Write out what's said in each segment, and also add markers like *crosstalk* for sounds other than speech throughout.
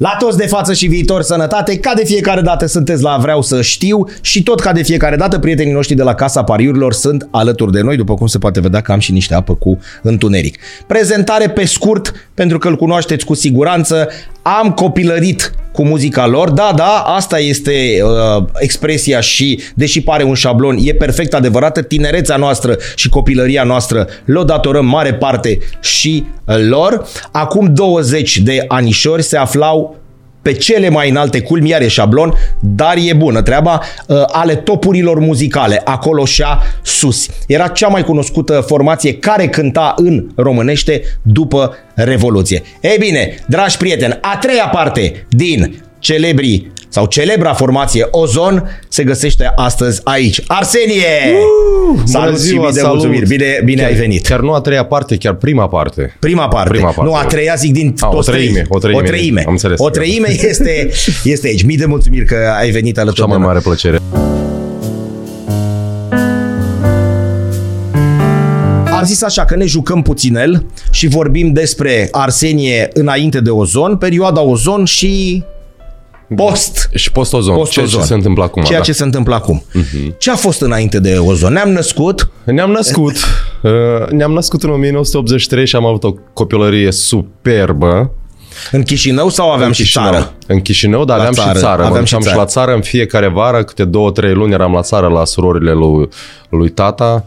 La toți de față și viitor sănătate, ca de fiecare dată sunteți la Vreau să știu și tot ca de fiecare dată prietenii noștri de la Casa Pariurilor sunt alături de noi, după cum se poate vedea că am și niște apă cu întuneric. Prezentare pe scurt, pentru că îl cunoașteți cu siguranță, am copilărit cu muzica lor, da, da, asta este uh, expresia și, deși pare un șablon, e perfect adevărată, tinerețea noastră și copilăria noastră le datorăm mare parte și uh, lor. Acum 20 de anișori se aflau pe cele mai înalte culmi, iar e șablon, dar e bună treaba, uh, ale topurilor muzicale, acolo și sus. Era cea mai cunoscută formație care cânta în românește după Revoluție. Ei bine, dragi prieteni, a treia parte din celebrii sau celebra formație Ozon se găsește astăzi aici. Arsenie! Uh, salut ziua, și bine salut. mulțumiri. Bine, bine chiar, ai venit. Chiar nu a treia parte, chiar prima parte. Prima parte. Prima parte. Nu, a treia zic din a, toți o treime, o treime. O treime. Am înțeles. O treime *laughs* este, este aici. Mii de mulțumiri că ai venit alături Cea mai mare plăcere. Am zis așa că ne jucăm puținel și vorbim despre Arsenie înainte de ozon, perioada ozon și Post. Și post-ozon. Post Ceea ce se întâmplă acum. Ceea da. ce se întâmplă acum. Uh-huh. Ce a fost înainte de ozon? Ne-am născut? Ne-am născut. *laughs* Uh, ne-am născut în 1983 și am avut o copilărie superbă. În Chișinău sau aveam în și Chișinău. țară? În Chișinău, dar la aveam țară. și țară. Aveam și, țară. și la țară în fiecare vară, câte două, trei luni eram la țară la surorile lui, lui tata.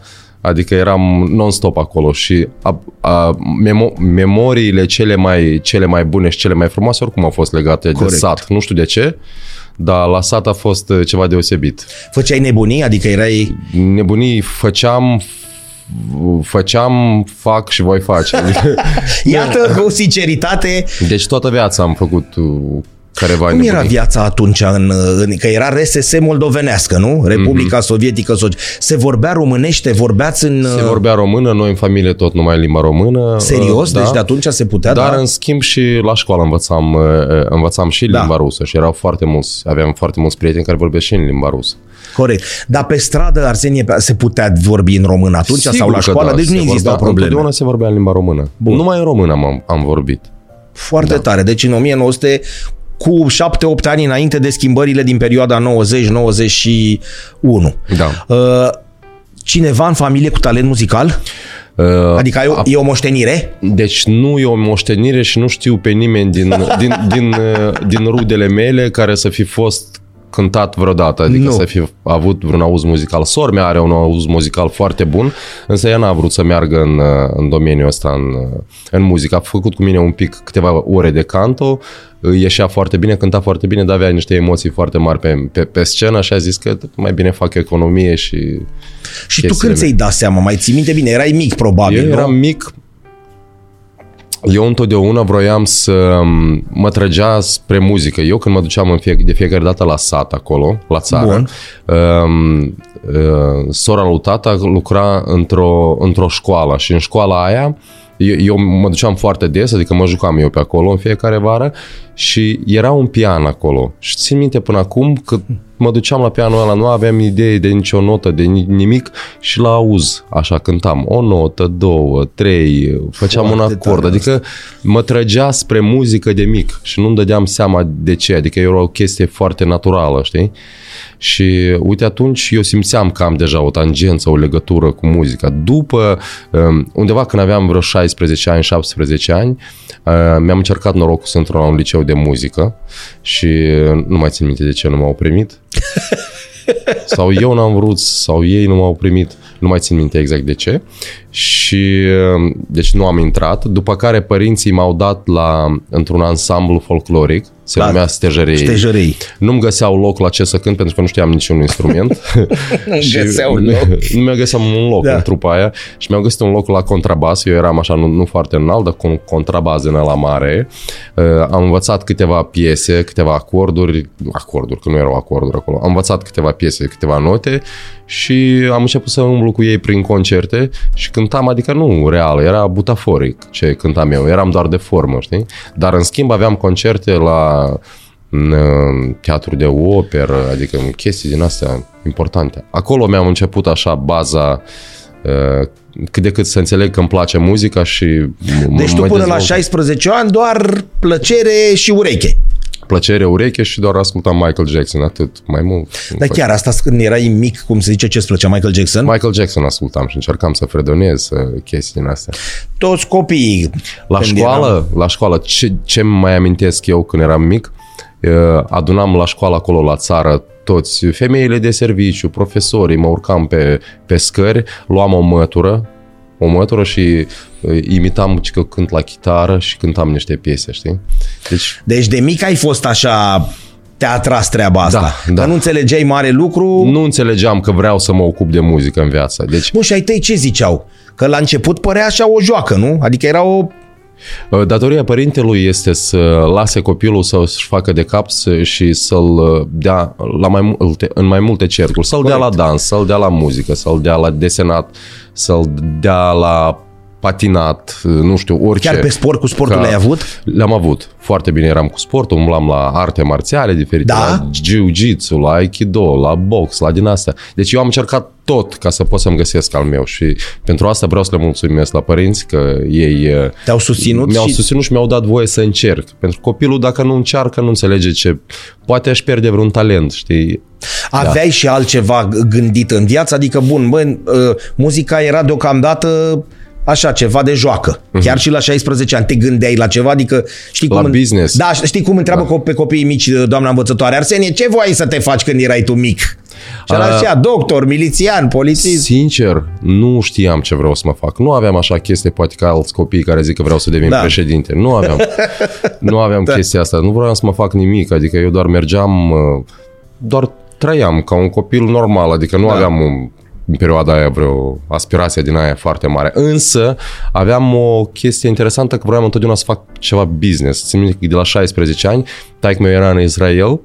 Adică eram non-stop acolo și a, a, memo- memoriile cele mai, cele mai bune și cele mai frumoase oricum au fost legate Corect. de sat. Nu știu de ce, dar la sat a fost uh, ceva deosebit. Făceai nebunii? Adică erai... Nebunii făceam făceam, fac și voi face. *laughs* Iată, cu sinceritate. Deci toată viața am făcut uh, careva Cum era viața atunci? În, în, că era RSS moldovenească, nu? Republica mm-hmm. Sovietică. Se vorbea românește? Vorbeați în... Se vorbea română, noi în familie tot numai limba română. Serios? Da. Deci de atunci se putea? Dar da? în schimb și la școală învățam, învățam și limba da. rusă și erau foarte mulți, aveam foarte mulți prieteni care vorbeau și în limba rusă. Corect. Dar pe stradă, Arsenie, se putea vorbi în română atunci Sigur sau la școală? Da, deci nu existau probleme. Întotdeauna se vorbea în limba română. Bun. Numai în română am, am vorbit. Foarte da. tare. Deci în 1900 cu 7-8 ani înainte de schimbările din perioada 90-91. Da. Uh, cineva în familie cu talent muzical? Uh, adică e o, e o moștenire? Deci nu e o moștenire și nu știu pe nimeni din, din, din, uh, din rudele mele care să fi fost cântat vreodată, adică nu. să fi avut vreun auz muzical. Sor mea are un auz muzical foarte bun, însă ea n-a vrut să meargă în, în domeniul ăsta, în, în muzică. A făcut cu mine un pic câteva ore de canto, ieșea foarte bine, cânta foarte bine, dar avea niște emoții foarte mari pe, pe, pe scenă și a zis că mai bine fac economie și... Și tu când ți-ai dat seama? Mai ții minte bine? Erai mic probabil, Eu eram mic, eu întotdeauna vroiam să mă trăgea spre muzică. Eu când mă duceam în fie, de fiecare dată la sat acolo, la țară, Bun. Um, uh, sora lui tata lucra într-o, într-o școală și în școala aia eu, eu mă duceam foarte des, adică mă jucam eu pe acolo în fiecare vară și era un pian acolo. Și țin minte până acum că mă duceam la pianul ăla, nu aveam idee de nicio notă, de nimic și la auz, așa cântam. O notă, două, trei, făceam foarte un acord. Adică mă trăgea spre muzică de mic și nu-mi dădeam seama de ce. Adică era o chestie foarte naturală, știi? Și uite atunci eu simțeam că am deja o tangență, o legătură cu muzica. După, um, undeva când aveam vreo 16 ani, 17 ani, uh, mi-am încercat norocul să intru la un liceu de muzică și nu mai țin minte de ce nu m-au primit. *laughs* sau eu n-am vrut, sau ei nu m-au primit, nu mai țin minte exact de ce. Și um, deci nu am intrat, după care părinții m-au dat la într-un ansamblu folcloric se da. numea Stejărei. Stejărei. Nu-mi găseau loc la ce să cânt pentru că nu știam niciun instrument. *laughs* nu găseau loc. *laughs* Nu mi-a găseam un loc da. în trupa aia și mi-au găsit un loc la contrabas. Eu eram așa, nu, nu foarte înalt, dar cu contrabas în la mare. Uh, am învățat câteva piese, câteva acorduri, acorduri, că nu erau acorduri acolo. Am învățat câteva piese, câteva note și am început să umblu cu ei prin concerte și cântam, adică nu real, era butaforic ce cântam eu, eram doar de formă, știi? Dar în schimb aveam concerte la în teatru de operă, adică chestii din astea importante. Acolo mi-am început așa baza uh, cât de cât să înțeleg că îmi place muzica și Deci tu până dezvolt. la 16 ani doar plăcere și ureche. Plăcere ureche și doar ascultam Michael Jackson, atât, mai mult. Dar chiar asta când erai mic, cum se zice, ce îți plăcea Michael Jackson? Michael Jackson ascultam și încercam să fredonez să chestii din astea. Toți copiii. La școală, eram... la școală, ce, ce mai amintesc eu când eram mic, adunam la școală acolo la țară toți, femeile de serviciu, profesorii, mă urcam pe, pe scări, luam o mătură, o mătură și uh, imitam că cânt la chitară și cântam niște piese, știi? Deci, deci de mic ai fost așa te-a atras treaba asta. Da, da. Că nu înțelegeai mare lucru. Nu înțelegeam că vreau să mă ocup de muzică în viață. Deci... Bun, și ai tăi ce ziceau? Că la început părea așa o joacă, nu? Adică era o Uh, datoria părintelui este să lase copilul să-și facă de cap și să-l uh, dea la mai multe, în mai multe cercuri. Să-l Corect. dea la dans, să-l dea la muzică, să-l dea la desenat, să-l dea la patinat, nu știu, orice. Chiar pe sport cu sportul le-ai avut? Le-am avut. Foarte bine eram cu sportul, umblam la arte marțiale diferite, da? la jiu-jitsu, la aikido, la box, la din astea. Deci eu am încercat tot ca să pot să-mi găsesc al meu și pentru asta vreau să le mulțumesc la părinți că ei uh, te-au susținut mi-au și... susținut și mi-au dat voie să încerc. Pentru copilul dacă nu încearcă nu înțelege ce poate aș pierde vreun talent, știi? Aveai da. și altceva gândit în viață? Adică, bun, bă, uh, muzica era deocamdată așa, ceva de joacă. Uh-huh. Chiar și la 16 ani te gândeai la ceva, adică știi la cum... business. Da, știi cum întreabă da. pe copiii mici doamna învățătoare, Arsenie, ce voiai să te faci când erai tu mic? Și era așa, doctor, milițian, polițist. Sincer, nu știam ce vreau să mă fac. Nu aveam așa chestie, poate ca alți copii care zic că vreau să devin da. președinte. Nu aveam. *laughs* nu aveam da. chestia asta. Nu vreau să mă fac nimic. Adică eu doar mergeam, uh, doar trăiam ca un copil normal. Adică nu da. aveam un în perioada aia vreo aspirație din aia foarte mare. Însă aveam o chestie interesantă că vreau întotdeauna să fac ceva business. Țin minte că de la 16 ani, taic meu era în Israel,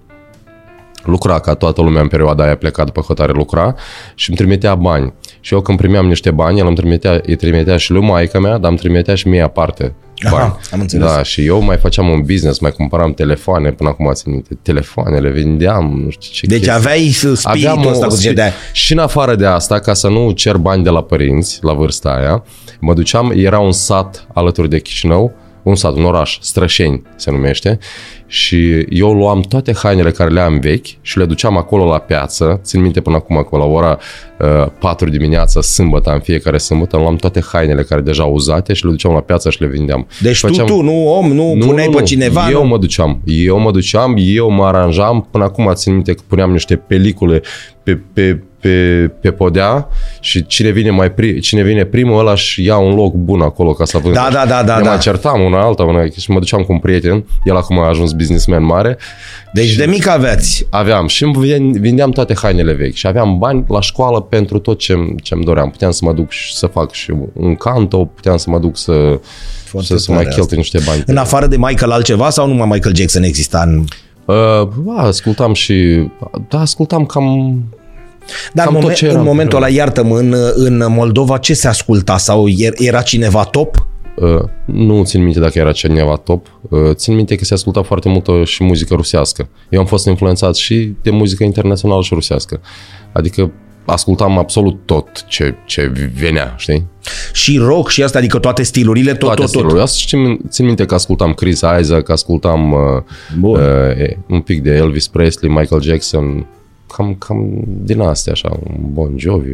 lucra ca toată lumea în perioada aia plecat după hotare lucra și îmi trimitea bani. Și eu când primeam niște bani, el îmi trimitea, îi trimitea și lui maica mea, dar îmi trimitea și mie aparte bani. Aha, am înțeles. Da, și eu mai făceam un business, mai cumpăram telefoane, până acum țin minte, telefoanele vindeam, nu știu ce Deci chestii. aveai spiritul Aveam ăsta cu de Și în afară de asta, ca să nu cer bani de la părinți la vârsta aia, mă duceam, era un sat alături de Chișinău, un sat, un oraș, Strășeni se numește, și eu luam toate hainele care le am vechi și le duceam acolo la piață, țin minte până acum că la ora uh, 4 dimineața, sâmbătă, în fiecare sâmbătă, luam toate hainele care deja uzate și le duceam la piață și le vindeam. Deci Făceam... tu, tu, nu om, nu, nu puneai nu, pe cineva? Eu nu? mă duceam, eu mă duceam, eu mă aranjam, până acum țin minte că puneam niște pelicule pe, pe pe, pe podea și cine vine, mai pri, cine vine primul ăla și ia un loc bun acolo ca să vândă. Da, da, da. da, Eu da. mai certam una alta una, și mă duceam cu un prieten, el acum a ajuns businessman mare. Deci de mic aveați? Aveam și îmi vindeam toate hainele vechi și aveam bani la școală pentru tot ce îmi doream. Puteam să mă duc și să fac și un canto, puteam să mă duc să, să, să mai cheltui niște bani. În afară de Michael altceva sau numai Michael Jackson exista în... Uh, ascultam și... Da, ascultam cam dar în, moment, în momentul ăla, iartă-mă, în, în Moldova ce se asculta? Sau er, era cineva top? Uh, nu țin minte dacă era cineva top. Uh, țin minte că se asculta foarte multă și muzică rusească. Eu am fost influențat și de muzică internațională și rusească. Adică ascultam absolut tot ce, ce venea, știi? Și rock și asta, adică toate stilurile, tot, toate tot, stilurile. tot. Țin, țin minte că ascultam Chris Isaac, ascultam uh, uh, un pic de Elvis Presley, Michael Jackson, cam, cam din astea, așa, un Bon Jovi.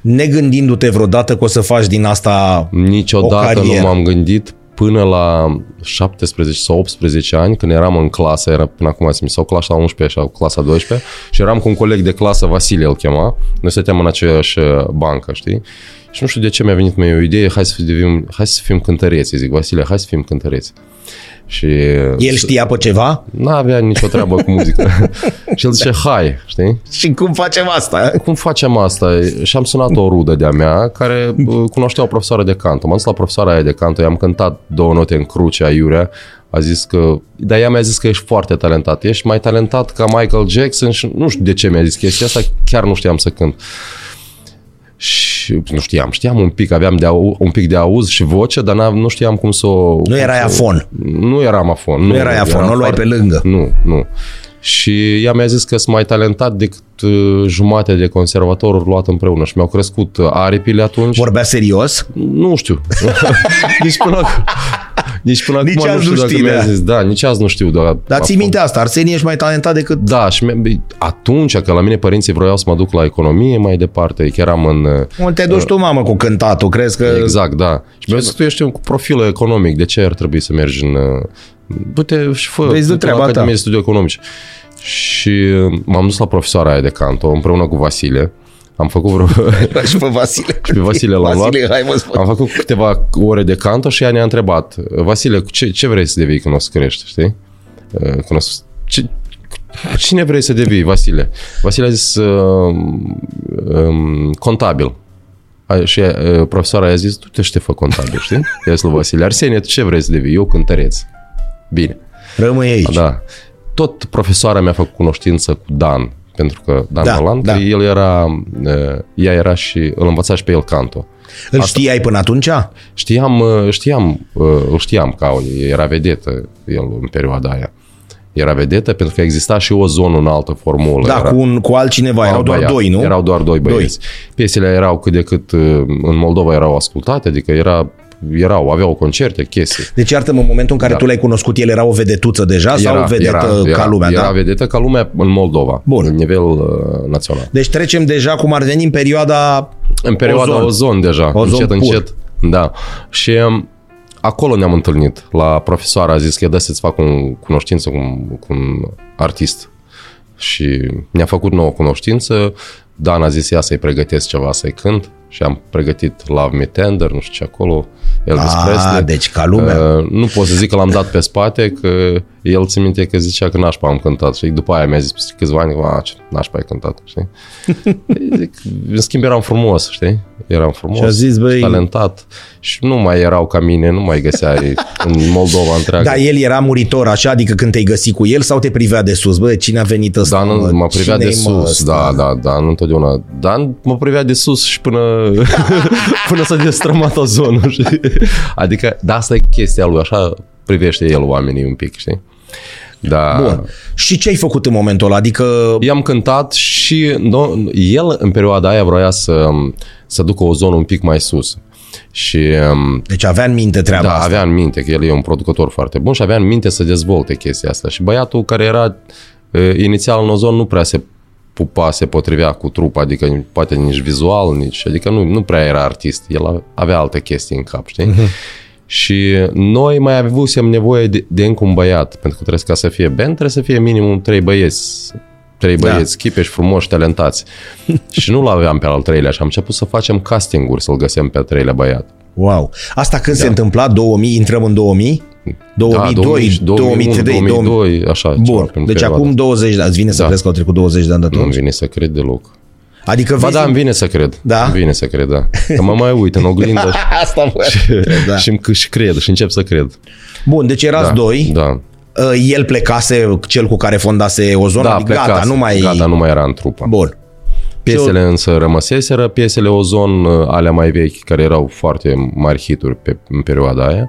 Negândindu-te vreodată că o să faci din asta Niciodată o nu m-am gândit până la 17 sau 18 ani, când eram în clasă, era până acum mi sau clasa 11 sau clasa 12, și eram cu un coleg de clasă, Vasile îl chema, noi stăteam în aceeași uh, bancă, știi? Și nu știu de ce mi-a venit mie o idee, hai să, fim, hai să fim cântăreți, zic, Vasile, hai să fim cântăreți. Și El știa pe ceva? Nu avea nicio treabă cu muzică. *laughs* și el zice, hai, știi? Și cum facem asta? Cum facem asta? Și am sunat o rudă de-a mea care cunoștea o profesoară de canto. M-am dus la profesoara aia de canto, i-am cântat două note în cruce aiurea, a zis că, dar ea mi-a zis că ești foarte talentat, ești mai talentat ca Michael Jackson și nu știu de ce mi-a zis chestia asta, chiar nu știam să cânt și nu știam, știam un pic, aveam de au, un pic de auz și voce, dar nu știam cum să o... Nu era afon. Nu eram afon. Nu, nu era afon, nu luai pe lângă. Nu, nu. Și ea mi-a zis că sunt mai talentat decât uh, jumate de conservator luat împreună și mi-au crescut uh, aripile atunci. Vorbea serios? Nu știu. *laughs* deci până Nici până Nici acum nu azi știu nu dacă știi, mi-a da. zis. Da, nici azi nu știu. Dar, Dar ții minte asta, Arsenie ești mai talentat decât... Da, și mi- atunci, că la mine părinții vroiau să mă duc la economie mai departe, chiar am în... Unde te duci tu, mamă, cu cântatul, crezi că... Exact, da. Și mi-a zis, tu ești cu profil economic, de ce ar trebui să mergi în... uh, Du-te și fă, Vezi de du-te la treaba ta. Academie de Studii Economice. Și uh, m-am dus la profesoara aia de canto, împreună cu Vasile. Am făcut vreo... *laughs* și pe Vasile. Și pe Vasile l-am luat. Vasile, hai mă spune. Am făcut câteva ore de canto și ea ne-a întrebat, Vasile, ce, ce vrei să devii când o să crești, știi? Uh, Când o să, ce, cine vrei să devii, Vasile? Vasile a zis uh, um, contabil. A, și uh, profesoara i-a zis, tu te și te fă contabil, știi? I-a zis lui Vasile, Arsenie, tu ce vrei să devii? Eu cântăreț. Bine. Rămâi aici. Da. Tot profesoara mi-a făcut cunoștință cu Dan, pentru că Dan Da, da, Malan, da. da. el era, uh, ea era și îl învăța și pe el canto. Îl știai până atunci? Știam, uh, știam, uh, îl știam că era vedetă el în perioada aia. Era vedetă pentru că exista și o zonă în altă formulă. Da, era, cu, un, cu altcineva, erau alt doar băiat. doi, nu? Erau doar doi băieți. Piesele erau cât de cât uh, în Moldova erau ascultate, adică era, erau, aveau concerte, chestii. Deci iartă-mă, în momentul în care Da. tu l-ai cunoscut, el era o vedetuță deja sau vedetă ca lumea, era da? vedetă ca lumea în Moldova, Bun. în nivel uh, național. Deci trecem deja, cum ar veni, în perioada... În perioada Ozon. ozon, ozon deja, Ozon încet, pur. încet. Da. Și um, acolo ne-am întâlnit. La profesoara a zis că e dă să-ți fac un cunoștință cu, un- cu un artist. Și ne-a făcut nouă cunoștință. Dan a zis ia să-i pregătesc ceva să-i cânt și am pregătit Love Me Tender, nu știu ce acolo, Elvis Ah, Presley. deci ca lumea. Uh, nu pot să zic că l-am dat pe spate, că el ține minte că zicea că nașpa am cântat și după aia mi-a zis peste câțiva ani, a, ce nașpa ai cântat, știi? *laughs* Zic, în schimb eram frumos, știi? Eram frumos, Și a zis, băi- talentat și nu mai erau ca mine, nu mai găseai *laughs* în Moldova întreagă. Da, el era muritor așa, adică când te-ai găsit cu el sau te privea de sus? Bă, cine a venit ăsta? Da, nu, mă? mă privea de Cine-i, mă, sus, ăsta? da, da, da, nu întotdeauna. Dar mă privea de sus și până, *laughs* până s-a destrămat o zonă, știi? Adică, da, asta e chestia lui, așa privește el oamenii un pic, știi? Da. Bun. Și ce ai făcut în momentul ăla? Adică I-am cântat și no, el în perioada aia vroia să, să ducă o zonă un pic mai sus. Și um, Deci avea în minte treaba da, asta. avea în minte că el e un producător foarte bun și avea în minte să dezvolte chestia asta. Și băiatul care era uh, inițial în ozon nu prea se pupa, se potrivea cu trupa, adică poate nici vizual, nici, adică nu, nu prea era artist. El avea alte chestii în cap, știi? Și noi mai avusem nevoie de, de încă un băiat, pentru că trebuie ca să fie band, trebuie să fie minimum trei băieți trei Da. băieți, chipeși, frumoși, talentați. *laughs* și nu-l aveam pe al treilea și am început să facem castinguri să-l găsim pe al treilea băiat. Wow. Asta când Da. se întâmpla? 2000? Intrăm în 2000? 2002, 2003, 2000. 2002, așa. ceva Bun. prin Deci perioada acum 20 de ani. Îți vine să Da. crezi că au trecut 20 de ani de Nu îmi atunci? vine să cred deloc. Adică Ba vezi... da, îmi vine să cred. Da? Îmi vine să cred, da. Că mă mai uit în oglindă *laughs* și, Asta bă. da. și, și cred și încep să cred. Bun, deci erați Da, doi. Da. Uh, El plecase, cel cu care fondase o zonă, Da, adică gata, plecase. nu mai... Gata, nu mai era în trupă. Bun. Piesele însă rămăseseră, piesele Ozon, uh, alea mai vechi, care erau foarte mari hituri pe, în perioada aia.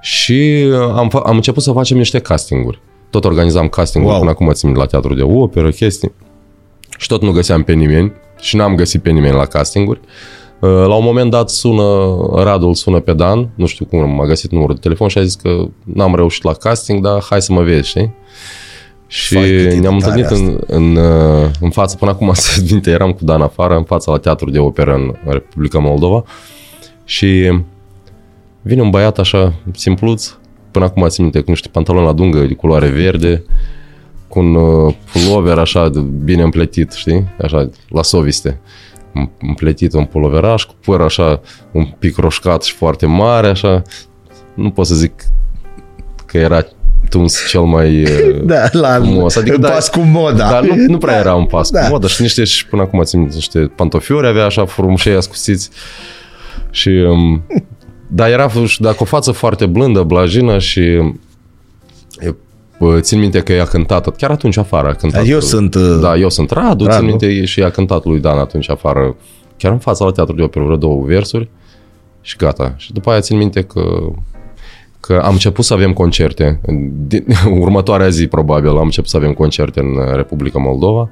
Și uh, am, fa- am început să facem niște castinguri. Tot organizam castinguri Wow. wow. până acum, țin la teatru de operă, chestii. Și tot nu găseam pe nimeni și n-am găsit pe nimeni la castinguri. Uh, La un moment dat sună, Radul sună pe Dan, nu știu cum, m-a găsit numărul de telefon și a zis că n-am reușit la casting, dar hai să mă vezi, știi? Și Fai, cât e ne-am tare întâlnit în, în, uh, în față, până acum *laughs* să minte, eram cu Dan afară, în fața la teatru de operă în Republica Moldova și vine un băiat așa, simpluț, până acum țin minte, cu niște pantaloni la dungă de culoare verde, cu un uh, pulover așa de bine împletit, știi? Așa, la soviste. Îm- Împletit un puloveraș cu păr așa un pic roșcat și foarte mare, așa. Nu pot să zic că era tuns cel mai *laughs* uh, Da, la frumos. Adică, în da, pas cu moda. dar nu, nu prea era un pas *laughs* Da. cu modă și niște, și până acum țin minte, niște pantofiori avea așa frumușei ascuțiți și um, *laughs* dar era și dacă o față foarte blândă, blajină și e, bă, țin minte că ea a cântat, chiar atunci afară a cântat. Eu sunt, uh, Da, eu sunt Radu, Radu. țin minte și ea a cântat lui Dan atunci afară, chiar în fața la teatru de operă, vreo două versuri și gata. Și după aia țin minte că că am început să avem concerte. Din, *laughs* următoarea zi, probabil, am început să avem concerte în Republica Moldova.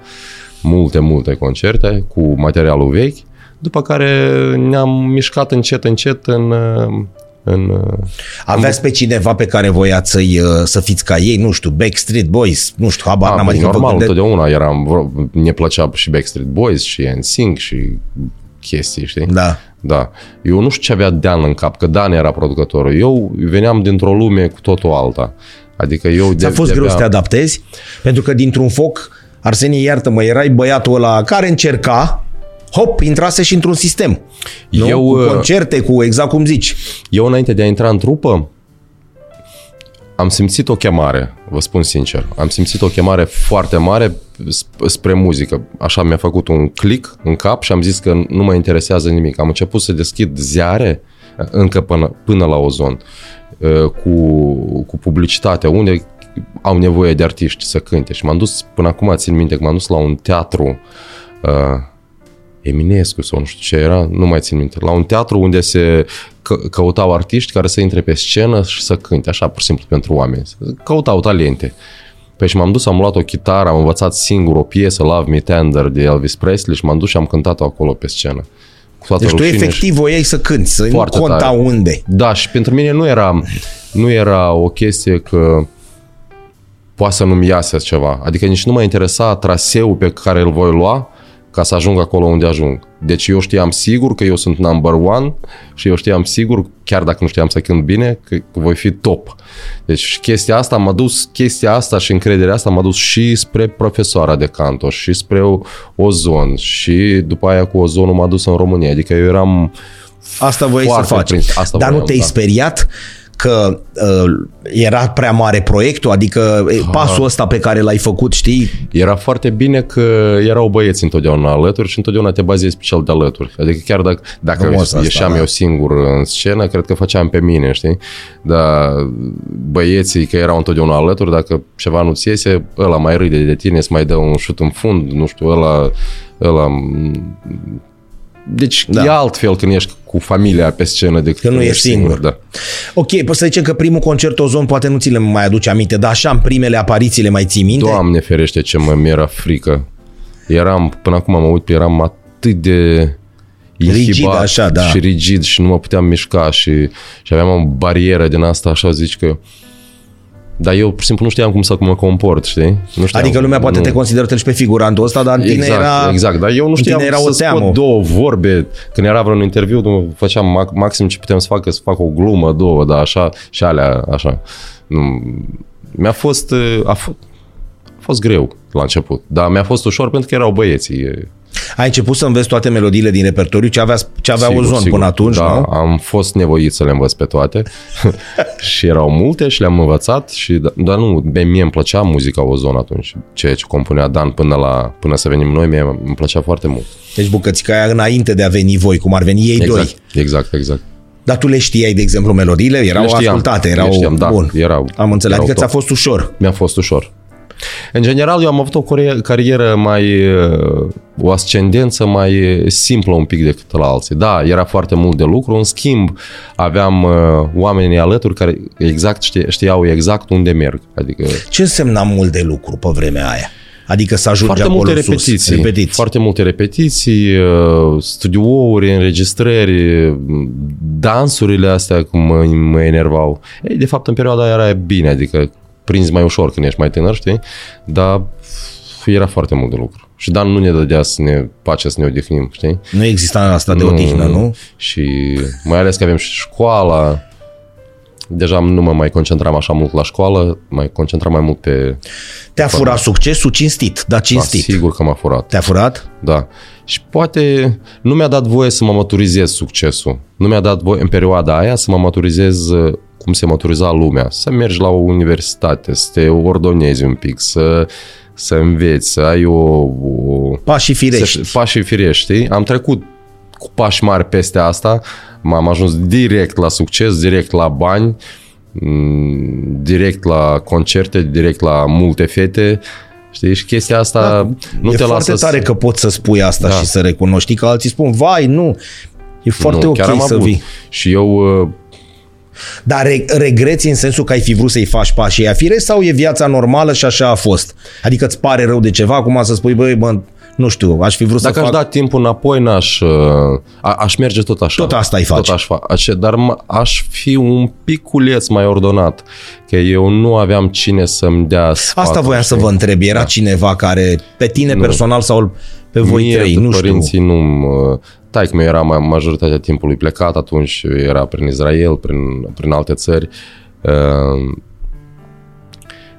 Multe, multe concerte cu materialul vechi. După care ne-am mișcat încet, încet în, în... uh, Aveți pe cineva pe care voiați să-i, uh, să fiți ca ei, nu știu, Backstreet Boys, nu știu, habar A, n-am, păi adică vă normal, gândeți- întotdeauna eram, vro- ne plăcea și Backstreet Boys și NSYNC și chestii, știi? Da. Da. Eu nu știu ce avea Dan în cap, că Dan era producătorul. Eu veneam dintr-o lume cu totul alta. Adică eu... Ți-a de- fost greu de-abia- să te adaptezi? Pentru că dintr-un foc, Arsenie, iartă-mă, erai băiatul ăla care încerca, hop, intrase și într-un sistem. Nu? Eu, cu uh, concerte, cu exact cum zici. Eu, înainte de a intra în trupă, am simțit o chemare, vă spun sincer. Am simțit o chemare foarte mare sp- spre muzică. Așa mi-a făcut un click în cap și am zis că nu mă interesează nimic. Am început să deschid ziare încă până, până la ozon uh, cu, cu publicitate, unde au nevoie de artiști să cânte. Și m-am dus, până acum țin minte că m-am dus la un teatru uh, Eminescu sau nu știu ce era, nu mai țin minte, la un teatru unde se că- căutau artiști care să intre pe scenă și să cânte, așa pur și simplu pentru oameni. Căutau talente. Păi și m-am dus, am luat o chitară, am învățat singur o piesă, Love Me Tender, de Elvis Presley și m-am dus și am cântat-o acolo pe scenă. Cu toată Deci tu rușinea și- efectiv voiai să cânti, să nu Foarte conta tare. unde. Da, și pentru mine nu era, nu era o chestie că poate să nu-mi iasă ceva. Adică nici nu mă interesa traseul pe care îl voi lua ca să ajung acolo unde ajung. Deci eu știam sigur că eu sunt number one și eu știam sigur, chiar dacă nu știam să cânt bine, că voi fi top. Deci chestia asta m-a dus, chestia asta și încrederea asta m-a dus și spre profesoara de canto și spre o- ozon și după aia cu ozonul m-a dus în România. Adică eu eram Asta voiai să Foarte faci. prins. Asta Dar nu voiam, te-ai da. speriat că uh, era prea mare proiectul? Adică e, pasul ăsta pe care l-ai făcut, știi? Era foarte bine că erau băieți întotdeauna alături și întotdeauna te bazezi pe cel de alături. Adică chiar dacă, dacă Frumos asta, ieșeam da. eu singur în scenă, cred că făceam pe mine, știi? Dar băieții că erau întotdeauna alături, dacă ceva nu-ți iese, ăla mai râde de tine, îți mai dă un șut în fund, nu știu, ăla... ăla deci Da. da. e altfel când ești cu familia pe scenă decât Că nu când ești ești singur. Da. Ok, păi să zicem că primul concert Ozon poate nu ți le mai aduce aminte, dar așa în primele apariții le mai ții minte? Doamne ferește ce mă mi-era frică. Eram, până acum mă uit, eram atât de Rigid, inhibat așa, da. și rigid și nu mă puteam mișca și, și aveam o barieră din asta, așa zici că... Dar eu, pur și simplu, nu știam cum să mă comport, știi? Nu știam, Adică lumea poate nu. te consideră și pe figurantul ăsta, dar în tine Exact, era... exact, dar eu nu în știam tine era să o teamă. scot două vorbe. Când era vreun interviu, nu făceam mac- maxim ce puteam să fac, să fac o glumă, două, dar așa, și alea, așa. Nu, mi-a fost, uh, a, f- a fost greu la început, dar mi-a fost ușor pentru că erau băieții. E- Ai început să înveți toate melodiile din repertoriu, ce avea, ce avea sigur, Ozon sigur. până atunci, da, nu? am fost nevoit să le învăț pe toate *laughs* și erau multe și le-am învățat și, da- dar nu, mie mie îmi plăcea muzica Ozon atunci, ceea ce compunea Dan până, la, până să venim noi, mie îmi plăcea foarte mult. Deci bucățica aia înainte de a veni voi, cum ar veni ei doi. Exact, exact, exact. Dar tu le știai, de exemplu, melodiile? Erau Le știam, ascultate, le erau... știam, da, Bun. erau- Am înțeles, erau adică ți-a top. fost ușor. Mi-a fost ușor. În general, eu am avut o core- carieră mai, uh, o ascendență mai simplă un pic decât la alții. Da, era foarte mult de lucru, în schimb aveam uh, oamenii alături care exact știe- știau exact unde merg. Adică Ce însemna mult de lucru pe vremea aia? Adică să ajungi foarte acolo multe sus. repetiții, repetiții. foarte multe repetiții, uh, studiouri, înregistrări, dansurile astea cum mă, mă enervau. Ei, de fapt, în perioada aia era bine, adică prinzi mai ușor când ești mai tânăr, știi? Dar era foarte mult de lucru. Și Dan nu ne dădea să ne pace să ne odihnim, știi? Nu exista asta de odihnă, nu? Și mai ales că avem și școala, deja nu mă mai concentram așa mult la școală, mai concentram mai mult pe... Te-a furat succesul cinstit, dar Da, cinstit. sigur că m-a furat. Te-a furat? Da. Și poate nu mi-a dat voie să mă maturizez succesul. Nu mi-a dat voie în perioada aia să mă maturizez uh, cum se maturiza lumea. Să mergi la o universitate, să te ordonezi un pic, să, să înveți, să ai o... o Pașii firești. Să, pașii firești, știi? Am trecut cu pași mari peste asta, m-am ajuns direct la succes, direct la bani, m, direct la concerte, direct la multe fete, știi? Și chestia asta da, nu e te foarte lasă tare că poți să spui asta Da. și să recunoști. Știi că alții spun, vai, nu. E foarte nu, ok chiar am să avut. vii. Și eu uh, Dar re- regreți în sensul că ai fi vrut să-i faci pașii aia firești sau e viața normală și așa a fost? Adică îți pare rău de ceva, acum să spui, băi, bă, nu știu, aș fi vrut Dacă să aș fac... da timpul înapoi, n-aș, uh, a, aș merge tot așa. Tot asta ai face. Tot aș face. Dar m- aș fi un piculeț mai ordonat. Că eu nu aveam cine să-mi dea sfaturi. Asta voiam să vă întreb. Era cineva care, pe tine Nu. personal sau pe voi Mie, trei, nu știu. părinții nu Tai că era ma- majoritatea timpului plecat atunci, era prin Israel, prin, prin alte țări. Uh,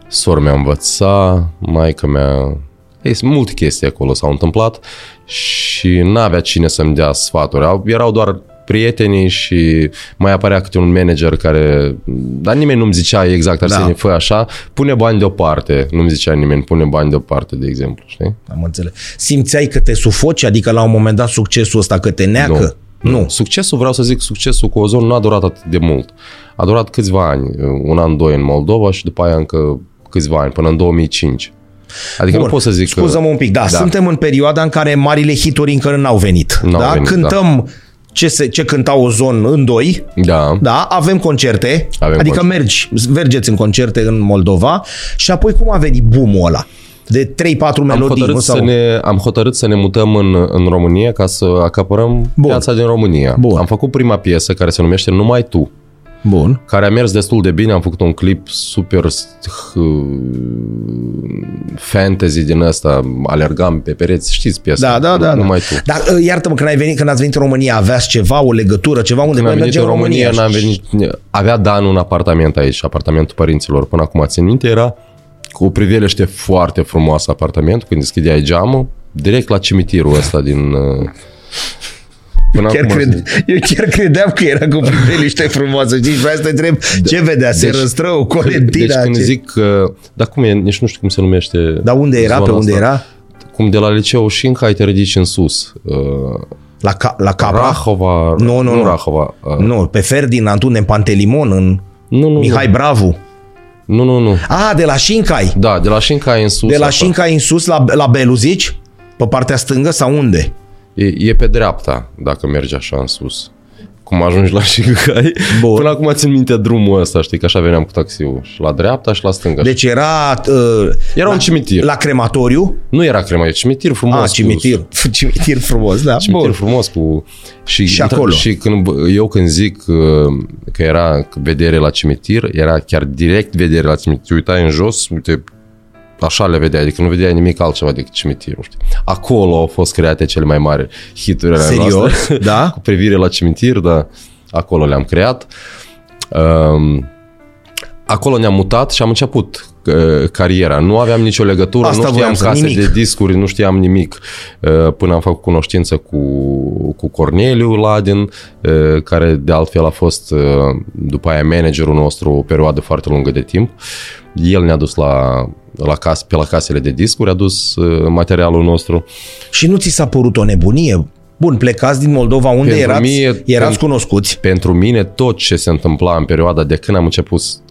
Sora mea învăța, maica mea... Ei, sunt multe chestii acolo s-au întâmplat și n-avea cine să-mi dea sfaturi. Au- Erau doar prietenii și mai apărea câte un manager care... Dar nimeni nu-mi zicea exact, Arsenie, Da. fă așa, pune bani deoparte. Nu-mi zicea nimeni, pune bani deoparte, de exemplu, știi? Am înțeles. Simțeai că te sufoci? Adică la un moment dat succesul ăsta că te neacă? Nu. Succesul, vreau să zic, succesul cu Ozon nu a durat atât de mult. A durat câțiva ani, un an, doi în Moldova și după aia încă câțiva ani, până în 2005. Adică Bun. nu pot să zic Scuză-mă că... un pic, da, Da. suntem în perioada în care marile hituri încă n-au venit. N-au da? venit, Cântăm ce, se, ce cânta Ozon în doi, Da, da, avem concerte, Avem adică concerte. mergi, mergeți în concerte în Moldova și apoi cum a venit boom-ul ăla? De 3-4 am melodii, hotărât, nu? să Sau... ne, am hotărât să ne mutăm în, în România ca să acapărăm Bun. piața din România. Bun. Am făcut prima piesă care se numește Numai Tu, Bun. care a mers destul de bine. Am făcut un clip super uh, fantasy din ăsta, alergam pe pereți, știți piesa? Da, da, da. da. Numai Tu. Dar uh, iartă-mă, când, ai venit, când ați venit în România, aveați ceva, o legătură, ceva unde Când am voi venit merge în România, n-am și- venit, avea Dan un apartament aici, apartamentul părinților. Până acum țin minte, era cu o priveliște foarte frumoasă apartament, când deschideai geamul, direct la cimitirul ăsta din... uh, Până Chiar acum, cred, eu chiar credeam că era cu priveliște frumoasă. Știi, și vreau să te întreb ce vedea, se Deci- răstrău, Deci Colentina. când ce... zic că... Dar cum e? Nici nu știu cum se numește Dar unde era, zona pe unde asta. era? Cum de la liceu și încă ai te ridici în sus. Uh, La, ca, la Capra? Rahova... Nu, nu, nu. Rahova. Uh, Nu, pe Ferdinand, unde în Pantelimon, în nu, nu, Mihai Bravu. nu, nu, nu. A, de la Șincai. Da, de la Șincai în sus. De la așa. Șincai în sus, la, la Beluzici? Pe partea stângă sau unde? E, e pe dreapta, dacă mergi așa în sus. Cum ajungi la *laughs* Șincai. Bun. Până acum țin minte drumul ăsta, știi, că așa veneam cu taxiul. Și la dreapta și la stânga. Deci era... Uh, Era la, un cimitir. La crematoriu? Nu era crema, e cimitir frumos. A, cu- cimitir. *laughs* Cimitir frumos, da. Cimitir Bun. frumos cu... Și, Și intra- acolo. Și când, eu când zic uh, că era vedere la cimitir, era chiar direct vedere la cimitir. Uitai în jos, uite, așa le vedeai, adică nu vedeai nimic altceva decât cimitirul. Știi? Acolo au fost create cele mai mari hituri ale Serios? noastre. Da? *laughs* cu privire la cimitir, da, acolo le-am creat. Um, acolo ne-am mutat și am început uh, cariera. Nu aveam nicio legătură, Asta nu voiam știam să- case nimic. de discuri, nu știam nimic uh, până am făcut cunoștință cu, cu Corneliu Ladin, uh, care de altfel a fost uh, după aia managerul nostru o perioadă foarte lungă de timp. El ne-a dus la, la cas, pe la casele de discuri, a dus uh, materialul nostru. Și nu ți s-a părut o nebunie? Bun, plecați din Moldova, unde Pentru erați, mie, erați pentru- cunoscuți. pentru mine tot ce se întâmpla în perioada de când am început s-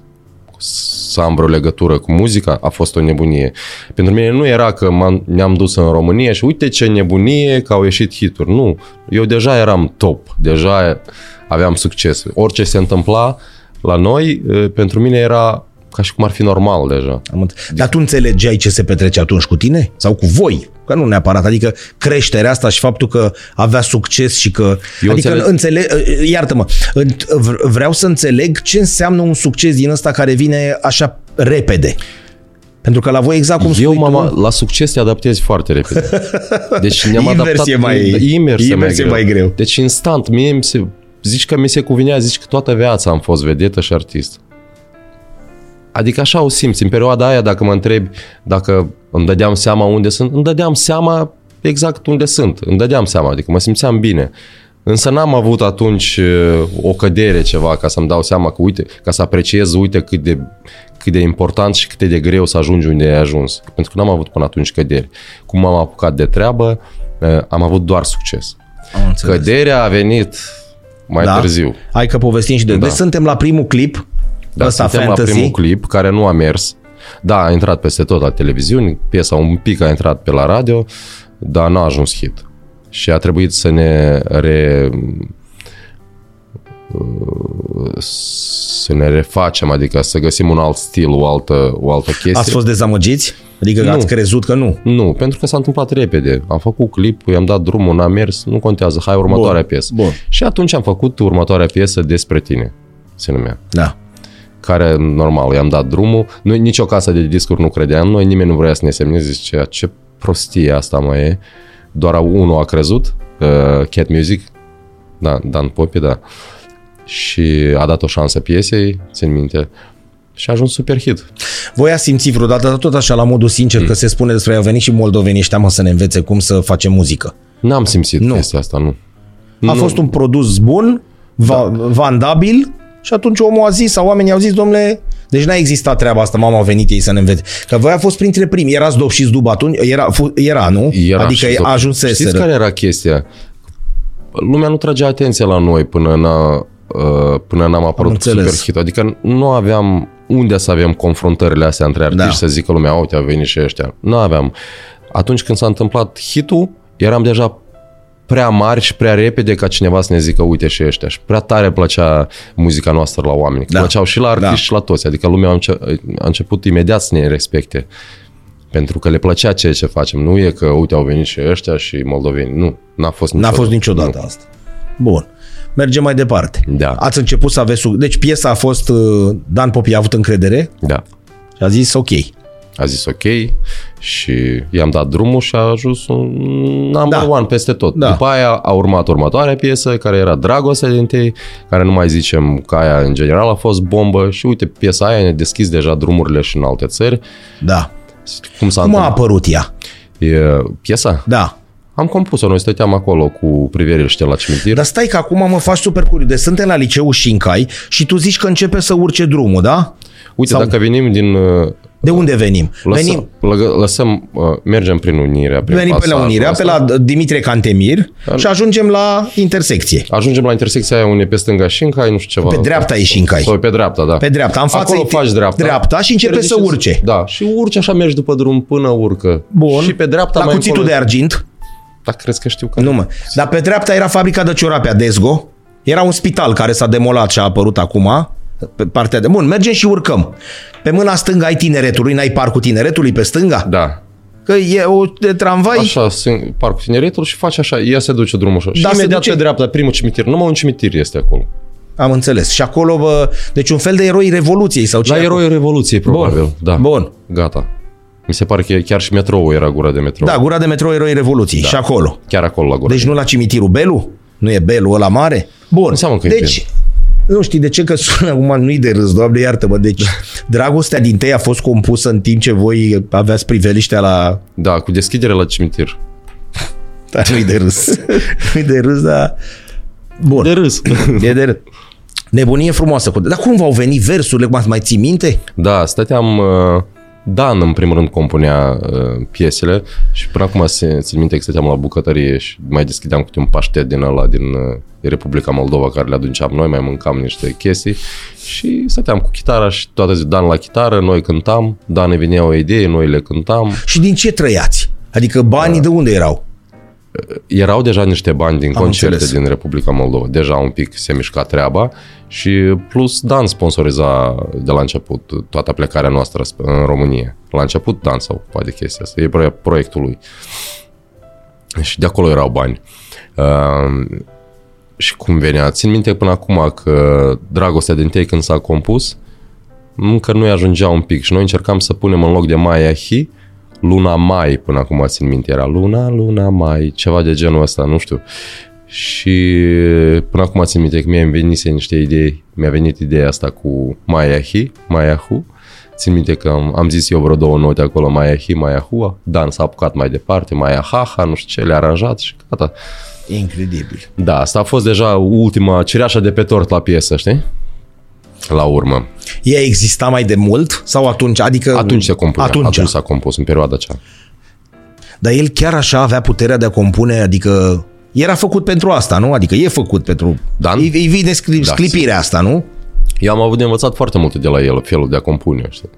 să am vreo legătură cu muzica a fost o nebunie. Pentru mine nu era că m-am, ne-am dus în România și uite ce nebunie că au ieșit hituri. Nu, eu deja eram top, deja aveam succes. Orice se întâmpla la noi, eh, pentru mine era ca și cum ar fi normal deja. Am înt- Dar tu înțelegeai ce se petrece atunci cu tine? Sau cu voi? Că nu neapărat. Adică creșterea asta și faptul că avea succes și că... Eu adică înțeleg- înțeleg... Iartă-mă, înt- v- vreau să înțeleg ce înseamnă un succes din ăsta care vine așa repede. Pentru că la voi exact cum Eu spui mama, tu, la succes te adaptezi foarte repede. *laughs* Deci ne-am Invers adaptat. e mai- invers, invers e mai greu. Deci instant, mie mi se, zici că mi se cuvinea, zici că toată viața am fost vedetă și artist. Adică așa o simți. În perioada aia, dacă mă întrebi dacă îmi dădeam seama unde sunt, îmi dădeam seama exact unde sunt. Îmi dădeam seama, adică mă simțeam bine. Însă n-am avut atunci uh, o cădere ceva ca să-mi dau seama că, uite, ca să apreciez, uite cât de, cât de important și cât de greu să ajungi unde ai ajuns. Pentru că n-am avut până atunci căderi. Cum m-am apucat de treabă, uh, am avut doar succes. Am înțeles. Căderea a venit mai Da? târziu. Hai că povestim și de... Da. Deci suntem la primul clip, Da, ăsta suntem fantasy. la primul clip care nu a mers. Da, a intrat peste tot la televiziuni, piesa un pic a intrat pe la radio, dar n-a ajuns hit. Și a trebuit să ne re să ne refacem, adică să găsim un alt stil, o altă, o altă chestie. Ați fost dezamăgiți? Adică Nu. ați crezut că nu. Nu, pentru că s-a întâmplat repede. Am făcut clipul, i-am dat drumul, n-a mers, nu contează, hai următoarea Bun, piesă. bun. Și atunci am făcut următoarea piesă despre tine, se numea. Da. Care, normal, i-am dat drumul. Noi, nicio casă de discuri nu credeam, noi nimeni nu vrea să ne semneze, zicea, ce prostie asta mai e. Doar unul a crezut, uh, Cat Music, da, Dan Popi, da. Și a dat o șansă piesei, țin minte, și a ajuns super hit. Voi ați simțit vreodată tot așa la modul sincer Mm. că se spune despre a venit și moldovenii ăștia mă să ne învețe cum să facem muzică. N-am simțit Nu. chestia asta, nu. A Nu. fost un produs bun, va, Da. vandabil și atunci omul a zis sau oamenii au zis, domnule, deci n-a existat treaba asta, mama au venit ei să ne învețe. Că voi a fost printre primii, erați dop și dub atunci, era, fu- era nu? Era adică și tot. ajunseseră. Știți care era chestia? Lumea nu tragea atenție la noi până, n-a, uh, până n-am apărut înțeles. super hit. Adică nu aveam unde să avem confruntările astea între artiști Da. să zică lumea, uite, au venit și ăștia. Nu aveam. Atunci când s-a întâmplat hitul, eram deja prea mari și prea repede ca cineva să ne zică uite și ăștia. Și prea tare plăcea muzica noastră la oameni. Da. Da. Plăceau și la artiști Da. și la toți. Adică lumea a înce- a început imediat să ne respecte. Pentru că le plăcea ceea ce facem. Nu e că, uite, au venit și ăștia și moldoveni. Nu, n-a fost N-a niciodată. fost niciodată asta. Bun. Mergem mai departe. Da. Ați început să aveți... suc- Deci piesa a fost... uh, Dan Popi a avut încredere Da. și a zis ok. A zis ok și i-am dat drumul și a ajuns un number Da. one peste tot. Da. După aia a urmat următoarea piesă care era Dragoste din tei, care nu mai zicem că aia în general a fost bombă și uite piesa aia ne deschis deja drumurile și în alte țări. Da. Cum s-a Cum a întâmplat? apărut ea? E, piesa? Da. Am compus-o, noi stăteam acolo cu privirile știi, la cimitir. Dar stai că acum mă faci super curios. Deci suntem la liceul Șincai și tu zici că începe să urce drumul, da? Uite, sau- dacă venim din... uh, De unde venim? Lăsăm, Venim, lăgă, lăsăm, uh, mergem prin Unirea, prin venim pe la pasajul Unirea, ăsta. pe la Dimitrie Cantemir și ajungem la intersecție. Ajungem la intersecția aia unde e pe stânga Șincai, nu știu ceva. Pe dreapta e Șincai. Sau pe dreapta, da. Pe dreapta, în față Acolo e faci dreapta. dreapta și începe Treci să urce. Da, și urci așa, mergi după drum până urcă. Bun. Și pe dreapta la mai cuțitul încolo... de argint. Da, crezi că știu că... Nu mă. Dar pe dreapta era fabrica de ciorape a Desgo. Era un spital care s-a demolat și a apărut acum. Pe partea de... Bun, mergem și urcăm. Pe mâna stângă ai tineretului, n-ai parcul tineretului pe stânga? Da. Că e o de tramvai. Așa, sin- parcul tineretul și faci așa, ea se duce drumul așa. Da, și se imediat duce- pe dreapta, primul cimitir. Numai un cimitir este acolo. Am înțeles. Și acolo, bă, deci un fel de eroi Revoluției sau ce? La e acolo? eroii Revoluției, probabil. Bun. Da. Bun. Gata. Mi se pare că e- chiar și metroul era gura de metrou. Da, gura de metrou Eroi Revoluției. Da. Și acolo. Chiar acolo la gura. Deci nu la cimitirul Belu? Nu e Belu ăla mare? Bun. Înseamnă că e deci, nu știi de ce că sună acum, nu-i de râs, doamne iartă-mă. Deci, dragostea din tei a fost compusă în timp ce voi aveați priveliștea la... Da, cu deschidere la cimitir. Da, nu-i de râs. nu-i de râs, dar... Bun. De râs. E de râs. Nebunie frumoasă. cu- Dar cum v-au venit versurile? Mai, mai ții minte? Da, stăteam... uh, Dan, în primul rând, compunea uh, piesele și până acum se, țin minte că stăteam la bucătărie și mai deschideam câte un paștet din ăla din uh, Republica Moldova care le aduceam noi, mai mâncam niște chestii și stăteam cu chitara și toată zi Dan la chitară, noi cântam, Dan îi venea o idee, noi le cântam. Și din ce trăiați? Adică banii de unde erau? Erau deja niște bani din Am concerte înțeles. din Republica Moldova. Deja un pic se mișca treaba și plus Dan sponsoriza de la început toată plecarea noastră sp- în România. La început Dan sau poate chestia asta. E proie- proiectul lui. Și de acolo erau bani. Uh, și cum venea? Țin minte până acum că Dragostea din tei când s-a compus, încă nu-i ajungea un pic și noi încercam să punem în loc de Maia Hi Luna Mai, până acum țin minte, era Luna, Luna Mai, ceva de genul ăsta, nu știu. Și până acum țin minte că mie îmi venise niște idei, mi-a venit ideea asta cu Maya Hi, Maya Hu. Țin minte că am, am zis eu vreo două note acolo, Maya Hi, Maya Hu. Dan s-a apucat mai departe, Maya Ha, Ha, nu știu ce, le-a aranjat și gata. Incredibil. Da, asta a fost deja ultima cereașa de pe tort la piesă, știi? La urmă. Ea exista mai de mult? Sau atunci? Adică Atunci se compunea, Atunci. atunci s-a compus, în perioada aceea. Dar el chiar așa avea puterea de a compune, adică era făcut pentru asta, nu? Adică e făcut pentru... Dan? Îi, îi vine scli, Da, sclipirea asta, nu? Eu am avut de învățat foarte multe de la el, felul de a compune, știi?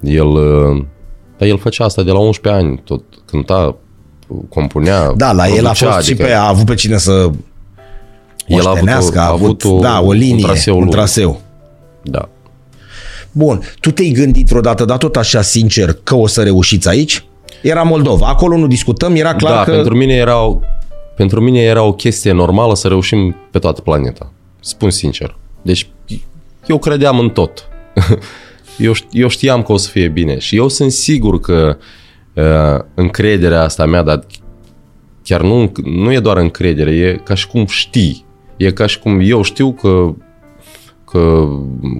El, uh, dar el făcea asta de la 11 ani, tot cânta, compunea, Da, la el a producea, fost și adică pe... A avut pe cine să El a avut o- moștenească, a avut o- da, o linie, un traseu un lung. traseu. Da. Bun, tu te-ai gândit vreodată, dar tot așa sincer, că o să reușiți aici? Era Moldova, acolo nu discutăm, era clar da, că... pentru mine era o, pentru mine era o chestie normală să reușim pe toată planeta. Spun sincer. Deci eu credeam în tot. *laughs* eu, eu știam că o să fie bine și eu sunt sigur că uh, încrederea asta mea, dar chiar nu, nu e doar încredere, e ca și cum știi. E ca și cum eu știu că, că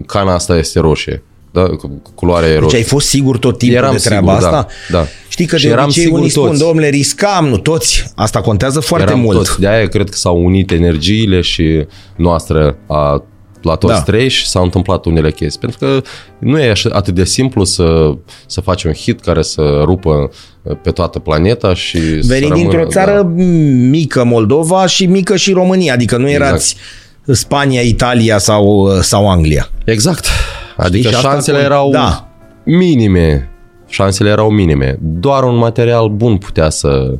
cana asta este roșie. Da? Că Culoarea e Deci roșie. ai fost sigur tot timpul Eram de treaba sigur, da, asta? da. Știi că Și de eram obicei sigur unii spun, toți. domnule, riscam, nu toți. Asta contează foarte Eram mult. Toți. De-aia cred că s-au unit energiile și noastră a, la toți Da. da. trei și s-au întâmplat unele chestii. Pentru că nu e așa, atât de simplu să, să faci un hit care să rupă pe toată planeta și să Venind rămână, dintr-o țară Da. mică, Moldova, și mică și România, adică nu erați Spania, Italia sau, sau Anglia. Exact. Adică Și asta șansele cont- erau Da. minime. Șansele erau minime. Doar un material bun putea să,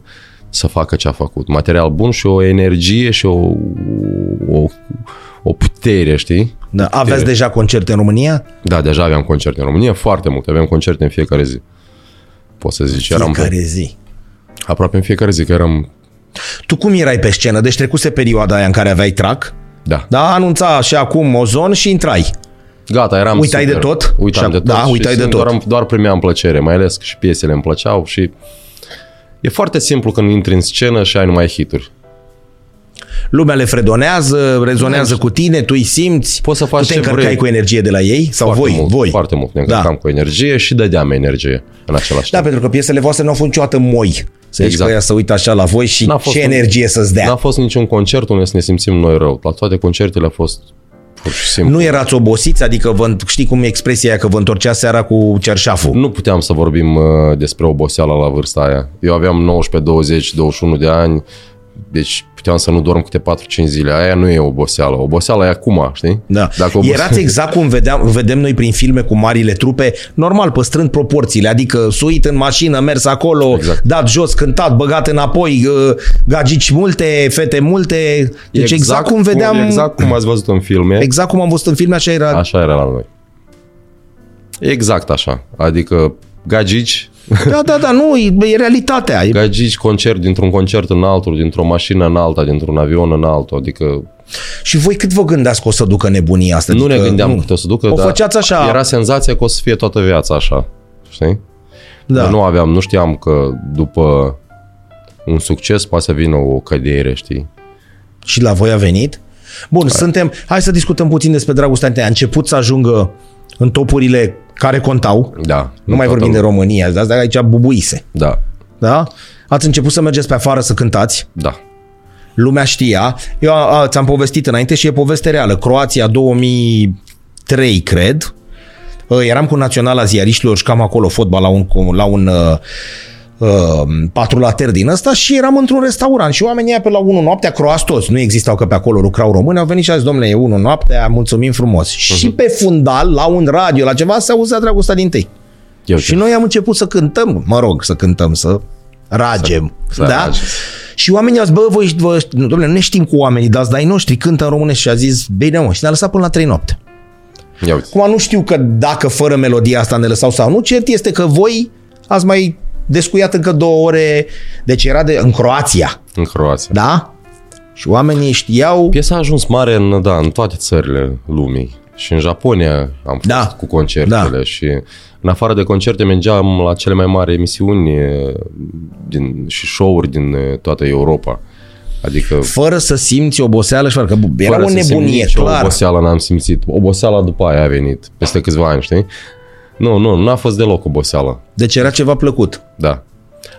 să facă ce a făcut. Material bun și o energie și o, o, o putere, știi? Da. Aveți deja concerte în România? Da, deja aveam concerte în România, foarte multe. Aveam concerte în fiecare zi. Pot să zici, eram Fiecare zi. aproape în fiecare zi, că eram... Tu cum erai pe scenă? Deci trecuse perioada aia în care aveai track, Da. da? Anunța și acum Ozon și intrai. Gata, eram Uitai super. de tot? Uitam Și de ac- tot. da, și uitai de simt, tot. Doar, doar primeam plăcere, mai ales că și piesele îmi plăceau și... E foarte simplu când intri în scenă și ai numai hituri. Lumea le fredonează, rezonează cu tine, tu îi simți. Poți să faci tu te ce încărcai vrei. cu energie de la ei? Sau Foarte voi? mult, voi? Foarte mult. Ne Da. încărcam cu energie și dădeam energie în același Da, timp. pentru că piesele voastre nu au fost niciodată moi. Să zici Exact. că ea să uită așa la voi și N-a fost ce un- energie să-ți dea. N-a fost niciun concert unde să ne simțim noi rău. La toate concertele a fost pur și simplu. Nu erați obosiți? Adică vă, știi cum e expresia aia că vă întorcea seara cu cerșaful? Nu puteam să vorbim uh, despre oboseală la vârsta aia. Eu aveam 19, 20, 21 de ani, deci puteam să nu dorm câte 4-5 zile. Aia nu e oboseală. Oboseala e acum, știi? Da. Dacă obose- Erați exact cum vedeam, vedem noi prin filme cu marile trupe, normal, păstrând proporțiile, adică suit în mașină, mers acolo, Exact. dat jos, cântat, băgat înapoi, uh, gagici multe, fete multe. Deci exact, exact cum vedeam, exact. Exact cum ați văzut în filme, exact cum am văzut în filme, așa era. așa era la noi. Exact așa. Adică gagici, Da, da, da, nu, e, e realitatea. E- gagici concert dintr-un concert în altul, dintr-o mașină în alta, dintr-un avion în altul. Adică Și voi cât vă gândeați că o să ducă nebunia asta? nu ne Adică, gândeam nu. cât o să ducă, O dar făceați așa. era senzația că o să fie toată viața așa. Știi? Da. Dar nu aveam, nu știam că după un succes poate să vină o cădere, știi? Și la voi a venit? Bun, hai. suntem... Hai să discutăm puțin despre dragostea între A început să ajungă în topurile care contau. Da. Nu mai toată vorbim de lumea. România, de asta aici bubuise. Da, Da? Ați început să mergeți pe afară să cântați. da. Lumea știa. Eu a, a, ți-am povestit înainte și e poveste reală. Croația 2003, cred. Uh, Eram cu Naționala Ziariștilor, cam acolo fotbal la un, cu- la un uh, uh, patrulater din ăsta și eram într-un restaurant și oamenii aia pe la 1 noaptea, croați toți, nu existau că pe acolo lucrau români, au venit și au zis, domnule, e 1 noaptea, mulțumim frumos. Uh-huh. Și pe fundal, la un radio, la ceva, se auzea dragostea din tâi. Eu Și noi am început să cântăm, mă rog, să cântăm, să ragem. Să- să da? ragem. Și oamenii au zis, bă, voi, vă, nu, domnule, nu ne știm cu oamenii, dar dai noștri cântă în românești și a zis, bine mă, și ne-a lăsat până la 3 noapte. Ia uite. Acum nu știu că dacă fără melodia asta ne lăsau sau nu, cert este că voi ați mai descuiat încă două ore, deci era de, în Croația, În Croația. da? Și oamenii știau, Piesa a ajuns mare în, da, în toate țările lumii. Și în Japonia am fost Da. cu concertele Da. și în afară de concerte mergeam la cele mai mari emisiuni e, din, și show-uri din e, toată Europa. Adică fără să simți oboseală și fără că era fără o să simt nebunie, nicio clar. oboseală n-am simțit. Oboseala după aia a venit, peste câțiva ani, știi? Nu, nu, n-a fost deloc oboseală. Deci era ceva plăcut. Da.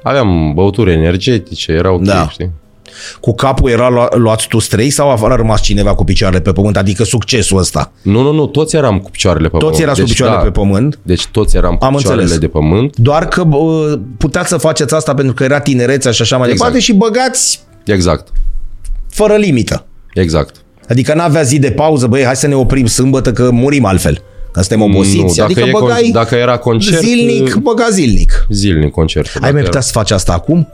Aveam băuturi energetice, era ok, Da. știi? Cu capul era lua, luați tu străi sau a rămas cineva cu picioarele pe pământ? Adică succesul ăsta. Nu, nu, nu, toți eram cu picioarele pe Toți pământ. erați cu picioarele pe pământ. Deci toți eram cu Am picioarele înțeles. de pământ. Doar că bă, puteați să faceți asta pentru că era tinerețea și așa mai Exact. departe și băgați Exact, fără limită. exact. Adică n-avea zi de pauză, băi, hai să ne oprim sâmbătă că murim altfel. Că suntem obosiți. Nu, dacă adică e con- băgai dacă era concert, zilnic, e- băga zilnic. Zilnic concert. Ai mai putea să faci asta acum?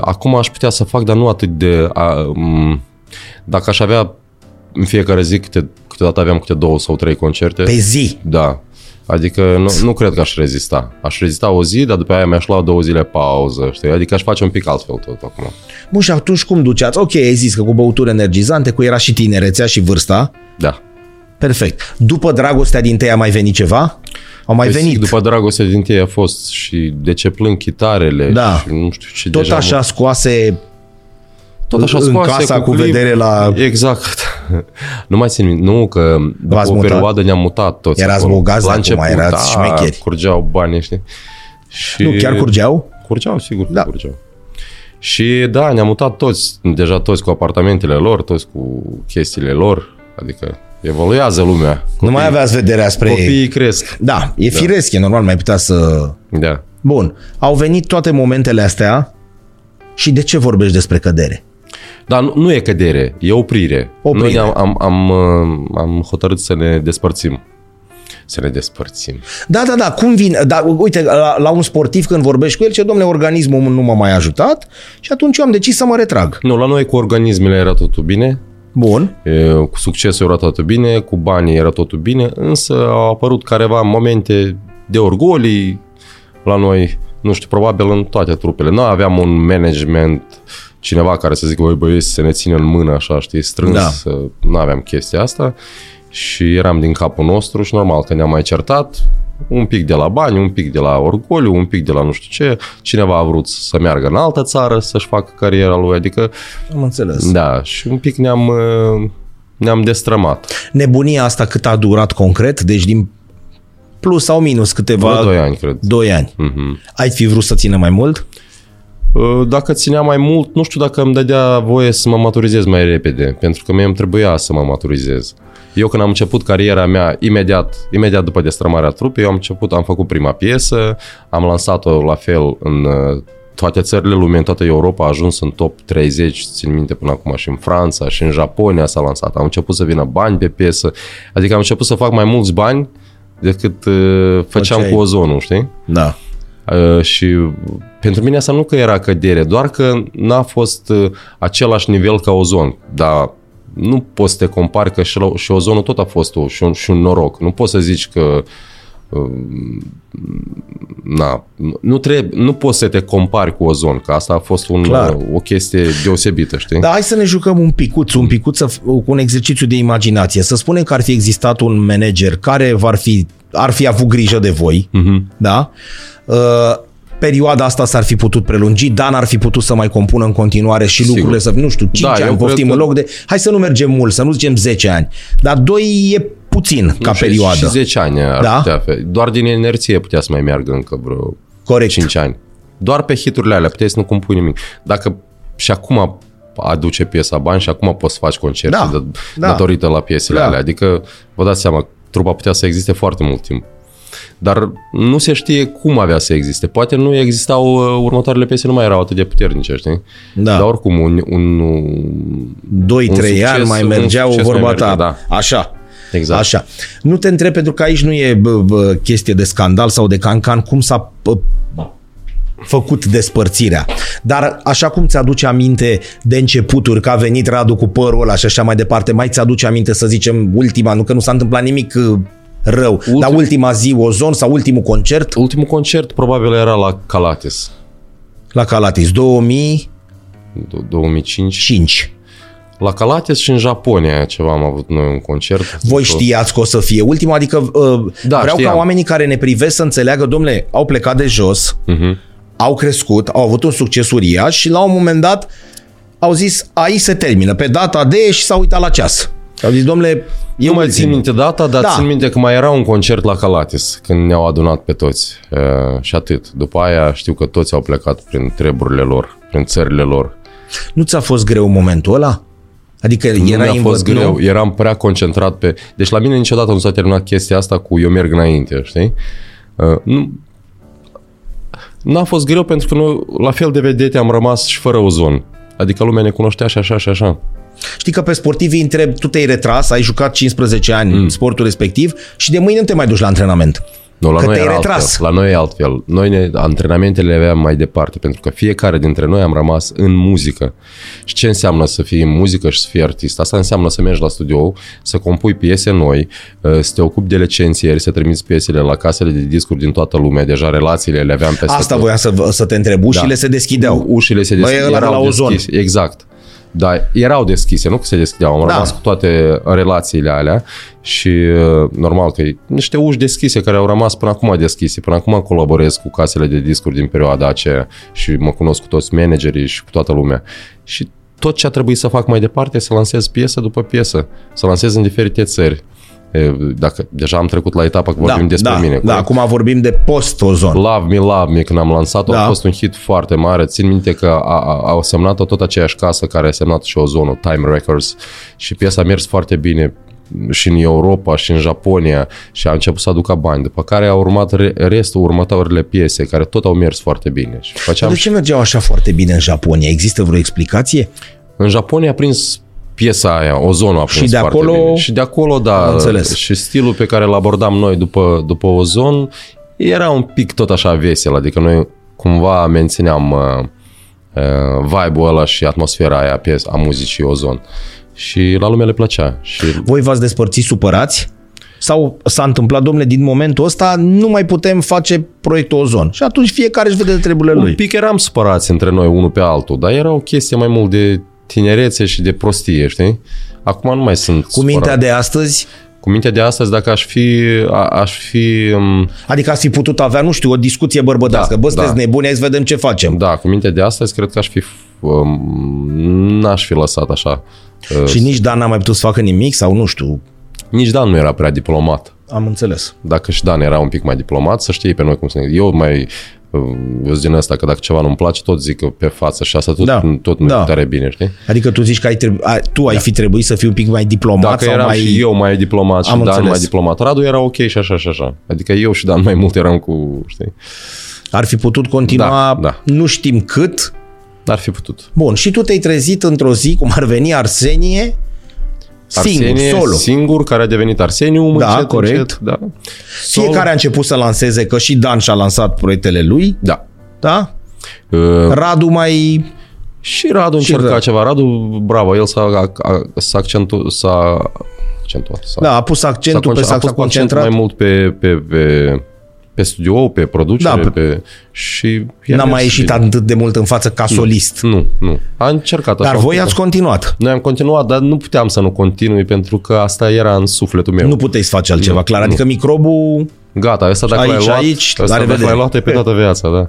Acum aș putea să fac, dar nu atât de... A, m, dacă aș avea în fiecare zi, câte, câteodată aveam câte două sau trei concerte. Pe zi. Da. Adică nu, nu cred că aș rezista. Aș rezista o zi, dar după aia mi-aș lua două zile pauză, știi? Adică aș face un pic altfel tot acum. Bun, și atunci cum duceați? Ok, ai zis că cu băuturi energizante, cu era și tinerețea și vârsta. Da. Perfect. După dragostea din tăi a mai venit ceva? Au mai Păi, venit. După dragoste din tine a fost și de ce plâng chitarele Da. și nu știu ce Tot deja așa scoase tot așa în scoase casa cu clip. vedere la- Exact. *laughs* nu mai țin minte. Nu, că după V-ați o mutat? perioadă ne-am mutat toți Erați acolo. bogați La acum, început, erați da, șmecheri. curgeau bani, știi? Și... Nu, chiar curgeau? Curgeau, sigur Da. da. curgeau. Și da, ne-am mutat toți, deja toți cu apartamentele lor, toți cu chestiile lor, adică evoluează lumea. Nu mai aveați vederea spre... Copiii cresc. Da, e firesc, e normal, mai putea să... Da. Bun, au venit toate momentele astea și de ce vorbești despre cădere? Dar nu, nu e cădere, e oprire. Oprire. Noi am, am, am, uh, am hotărât să ne despărțim. Să ne despărțim. Da, da, da, cum vine? Da, uite, la, la un sportiv când vorbești cu el, ce domnule, organismul nu m-a mai ajutat și atunci eu am decis să mă retrag. Nu, la noi cu organismele era totul bine, Bun, e, cu succesul era totul bine, cu banii era totul bine, însă au apărut careva momente de orgolii la noi, nu știu, probabil în toate trupele. Noi aveam un management, cineva care să zică, voi băieți, să ne țină în mână, așa, știi, strâns, Da. să... nu aveam chestia asta și eram din capul nostru și normal că ne-am mai certat, un pic de la bani, un pic de la orgoliu, un pic de la nu știu ce, cineva a vrut să meargă în altă țară să-și facă cariera lui, adică am înțeles. da, și un pic ne-am, uh, ne-am destrămat. Nebunia asta cât a durat concret? Deci din plus sau minus câteva... Vreo doi ani, cred. Doi ani. Mhm. Ai fi vrut să țină mai mult? Uh, Dacă ținea mai mult, nu știu dacă îmi dădea voie să mă maturizez mai repede, pentru că mie îmi trebuia să mă maturizez. Eu când am început cariera mea, imediat, imediat după destrămarea trupei, eu am început, am făcut prima piesă, am lansat-o la fel în uh, toate țările lumii, în toată Europa, a ajuns în top 30, țin minte până acum, și în Franța, și în Japonia s-a lansat. Am început să vină bani pe piesă, adică am început să fac mai mulți bani decât uh, făceam Făceai. cu ozonul, știi? Da. Uh, și pentru mine asta nu că era cădere, doar că n-a fost uh, același nivel ca ozon, dar nu poți să te compari că și, la- și ozonul tot a fost o, și, un, și un noroc. Nu poți să zici că uh, na, nu, trebuie, nu poți să te compari cu ozon, că asta a fost un, Clar. uh, o chestie deosebită, știi? Dar hai să ne jucăm un picuț, un picuț să, f- cu un exercițiu de imaginație. Să spunem că ar fi existat un manager care ar fi, ar fi avut grijă de voi, Mhm. da? Uh, perioada asta s-ar fi putut prelungi, Dan ar fi putut să mai compună în continuare și Sigur. lucrurile să, nu știu, 5 Da, eu ani, cred poftim că- în loc de... Hai să nu mergem mult, să nu zicem 10 ani, dar 2 e puțin ca Și- perioadă. Și 10 ani ar Da? putea fi. Doar din inerție putea să mai meargă încă vreo Corect. 5 ani. Doar pe hiturile alea, puteai să nu compui nimic. Dacă și acum aduce piesa bani și acum poți să faci concerte Da, da, da. datorită la piesele Da. alea. Adică, vă dați seama, trupa putea să existe foarte mult timp. Dar nu se știe cum avea să existe. Poate nu existau, uh, următoarele piese nu mai erau atât de puternice, știi? Da. Dar oricum, un, un, 2-3 succes- ani mai un mergeau succes mai vorba merge, ta. da. Așa. Exact. Așa. Nu te întreb pentru că aici nu e bă, bă, chestie de scandal sau de cancan cum s-a bă, făcut despărțirea. Dar așa cum ți-aduce aminte de începuturi că a venit Radu cu părul ăla și așa mai departe, mai ți-aduce aminte să zicem ultima, nu că nu s-a întâmplat nimic uh, rău, Ultim... dar ultima zi Ozon sau ultimul concert ultimul concert probabil era la Calates, la Calatis 2005. 2005. La Calates și în Japonia ceva am avut noi un concert. Voi știați că o să fie ultima, adică uh, Da, vreau știam. ca oamenii care ne privesc să înțeleagă, domnule, au plecat de jos, Mhm. au crescut, au avut un succes uriaș și la un moment dat au zis, aici se termină, pe data de și s-au uitat la ceas. Au zis, domnule, e Eu mai ultimul." țin minte data, dar Da. da. țin minte că mai era un concert la Calates, când ne-au adunat pe toți. Uh, și atât. După aia știu că toți au plecat prin treburile lor, prin țările lor. Nu ți-a fost greu momentul ăla? Adică Nu era mi-a fost greu, eram prea concentrat pe... Deci la mine niciodată nu s-a terminat chestia asta cu eu merg înainte, știi? Uh, nu... N-a fost greu pentru că noi, la fel de vedete, am rămas și fără ozon. Adică lumea ne cunoștea și așa și așa. Știi că pe sportivii întreb, tu te-ai retras, ai jucat 15 ani mm. sportul respectiv și de mâine nu te mai duci la antrenament. Nu, la Că noi te-ai era retras. altfel. La noi e altfel. Noi ne, antrenamentele le aveam mai departe, pentru că fiecare dintre noi am rămas în muzică. Și ce înseamnă să fii în muzică și să fii artist? Asta înseamnă să mergi la studio, să compui piese noi, uh, să te ocupi de licențieri, să trimiți piesele la casele de discuri din toată lumea. Deja relațiile le aveam peste Asta tot. voiam să, să te întreb. Ușile se deschideau. Ușile se Băi, deschid, ăla de erau la Ozon. deschise. Exact. Da, erau deschise, nu că se deschideau. Am Da. da. rămas cu toate relațiile alea și uh, normal că e niște uși deschise care au rămas până acum deschise. Până acum colaborez cu casele de discuri din perioada aceea și mă cunosc cu toți managerii și cu toată lumea. Și tot ce a trebuit să fac mai departe e să lansez piesă după piesă, să lansez în diferite țări. E, Dacă deja am trecut la etapa că vorbim despre da, mine. da, corect? acum vorbim de post-ozon. Love Me, Love Me, când am lansat-o, Da. a fost un hit foarte mare. Țin minte că a, a, au semnat-o tot aceeași casă care a semnat și Ozonul, Time Records, și piesa a mers foarte bine și în Europa și în Japonia și a început să aducă bani, după care a urmat re- restul următoarele piese care tot au mers foarte bine. Și făceam De ce mergeau așa foarte bine în Japonia? Există vreo explicație? În Japonia a prins piesa aia, Ozonul a prins de foarte acolo- bine. Și de acolo, da, Am înțeles. și stilul pe care îl abordam noi după, după Ozon era un pic tot așa vesel, adică noi cumva mențineam uh, uh, vibe-ul ăla și atmosfera aia pies, a muzicii Ozon. Și la lume le plăcea. Și Voi v-ați despărțit supărați? Sau s-a întâmplat, domnule, din momentul ăsta nu mai putem face proiectul Ozon. Și atunci fiecare își vede de treburile un lui. pic eram supărați între noi unul pe altul, dar era o chestie mai mult de tinerețe și de prostie, știi? Acum nu mai sunt Cu mintea supărat. de astăzi, Cu mintea de astăzi, dacă aș fi, a, aș fi um, adică ați fi putut avea, nu știu, o discuție bărbătească. Da, Bă, sunteți da. nebuni, hai să vedem ce facem. Da, cu mintea de astăzi cred că aș fi um, n-aș fi lăsat așa. Uh, Și nici Dan n-a mai putut să facă nimic sau nu știu. Nici Dan nu era prea diplomat. Am înțeles. Dacă și Dan era un pic mai diplomat, să știi pe noi cum să ne... Eu mai uh, eu sunt din ăsta că dacă ceva nu-mi place, tot zic că pe față și asta tot, Da, tot nu da. e tare bine, știi? Adică tu zici că ai trebu- a, tu ai fi trebuit să fii un pic mai diplomat Dacă sau eram mai... și eu mai diplomat și Am Dan înțeles. mai diplomat, Radu era ok și așa și așa. Adică eu și Dan mai mult eram cu, știi? Ar fi putut continua, Da, da. nu știm cât. Ar fi putut. Bun, și tu te-ai trezit într-o zi, cum ar veni Arsenie, singur, Arsenie, solo. singur, care a devenit Arseniu, Da, încet, corect. Încet, da. Solo. Fiecare a început să lanseze, că și Dan și-a lansat proiectele lui, Da. da? Uh, Radu mai... Și Radu Și încerca Radu. ceva. Radu, bravo, el s-a, a, a, s-a, accentu, s-a accentuat. S-a, Da, a pus accentul pe s-a, s-a, a pus s-a concentrat. mai mult pe, pe, pe, pe studio, pe producere, Da, da, pe- pe, pe, și i-a N-a mers mai ieșit bine. atât de mult în față ca solist. Nu, nu. A încercat așa. Dar un voi pic. ați continuat. Noi am continuat, dar nu puteam să nu continui pentru că asta era în sufletul meu. Nu puteți să face altceva, Nu, clar. nu. Adică microbul... Gata, asta dacă Aici, l-ai luat, aici, la asta dacă revedere. l-ai luat e pe toată viața, da.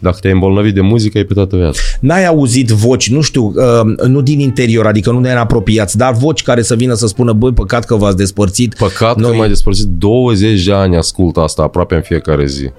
Dacă te-ai îmbolnăvit de muzică, e pe toată viața. N-ai auzit voci, nu știu, uh, nu din interior, adică nu ne apropiați, dar voci care să vină să spună, băi, păcat că v-ați despărțit. Păcat Noi- că mai despărțit 20 de ani ascult asta aproape în fiecare zi.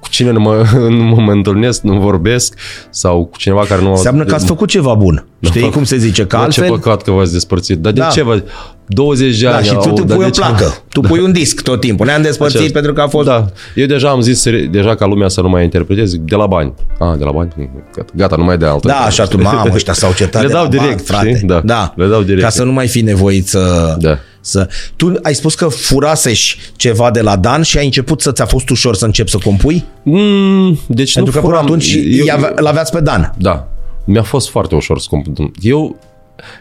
Cu cine nu mă, *laughs* nu mă întâlnesc, nu vorbesc sau cu cineva care nu... Înseamnă că ați făcut ceva bun. Știi cum se zice? Că Bă, altfel... Ce păcat că v-ați despărțit. Dar de Da. ce vă... 20 de Da, ani și tu au, te dar pui de o ce- placă. Tu *laughs* pui un disc tot timpul. Ne-am despărțit Așa. pentru că a fost... Da. Eu deja am zis seri- deja ca lumea să nu mai interpretez de la bani. Ah, de la bani? Gata, gata nu mai de altă. Da, așa tu, mamă, ăștia s-au *laughs* certat Le de dau la direct, bani, frate. știi? Da. da. Le dau direct. Ca să nu mai fi nevoit să... Da. Să... Tu ai spus că furaseși ceva de la Dan și ai început să ți-a fost ușor să începi să compui? Mm, deci Pentru nu că până furam, atunci eu, eu, l-aveați pe Dan. Da. Mi-a fost foarte ușor să compun. Eu,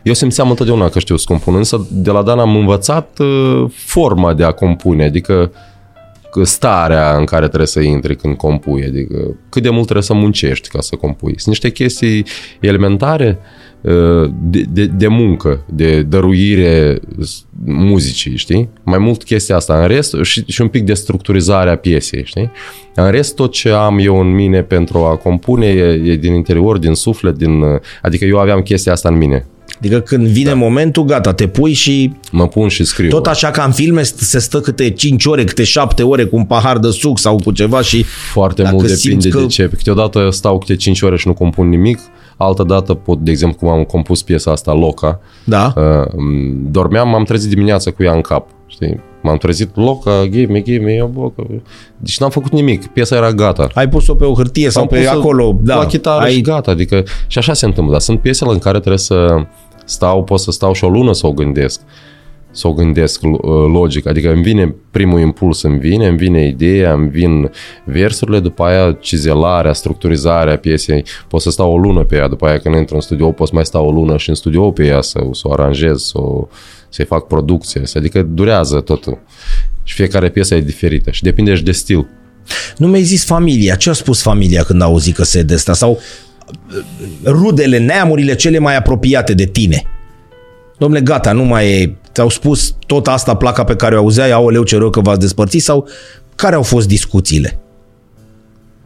eu simțeam întotdeauna că știu să compun, însă de la Dan am învățat uh, forma de a compune, adică că starea în care trebuie să intri când compui, adică cât de mult trebuie să muncești ca să compui. Sunt niște chestii elementare uh, de, de, de muncă, de dăruire s- muzicii, știi? Mai mult chestia asta. În rest, și, și un pic de structurizare a piesei, știi? În rest, tot ce am eu în mine pentru a compune e, e din interior, din suflet, din, uh, adică eu aveam chestia asta în mine. Adică când vine da. momentul, gata, te pui și Mă pun și scriu. tot așa ca în filme se stă câte 5 ore, câte 7 ore cu un pahar de suc sau cu ceva și Foarte Dacă mult simți depinde că- de ce. Câteodată stau câte 5 ore și nu compun nimic, altă dată pot, de exemplu, cum am compus piesa asta, Loca, da, uh, m, dormeam, m-am trezit dimineața cu ea în cap, știi? M-am trezit, Loca, give me, give me, eu, boca. Deci n-am făcut nimic, piesa era gata. ai pus-o pe o hârtie sau Am pe pus-o acolo, da, La chitară ai, și gata, adică și așa se întâmplă, dar sunt piesele în care trebuie să stau, pot să stau și o lună să o gândesc. Să o gândesc uh, logic, adică îmi vine primul impuls, îmi vine, îmi vine ideea, îmi vin versurile, după aia cizelarea, structurizarea piesei, pot să stau o lună pe ea, după aia când intru în studio pot să mai stau o lună și în studio pe ea să, să o aranjez, să o, să-i fac producție, adică durează totul. Și fiecare piesă e diferită și depinde și de stil. Nu mi-ai zis familia. Ce a spus familia când a auzit că se de asta? Sau uh, rudele, neamurile cele mai apropiate de tine? Domnule, gata, nu mai e... Ți-au spus tot asta, placa pe care o auzeai, aoleu, ce rău că v-ați despărțit? Sau care au fost discuțiile?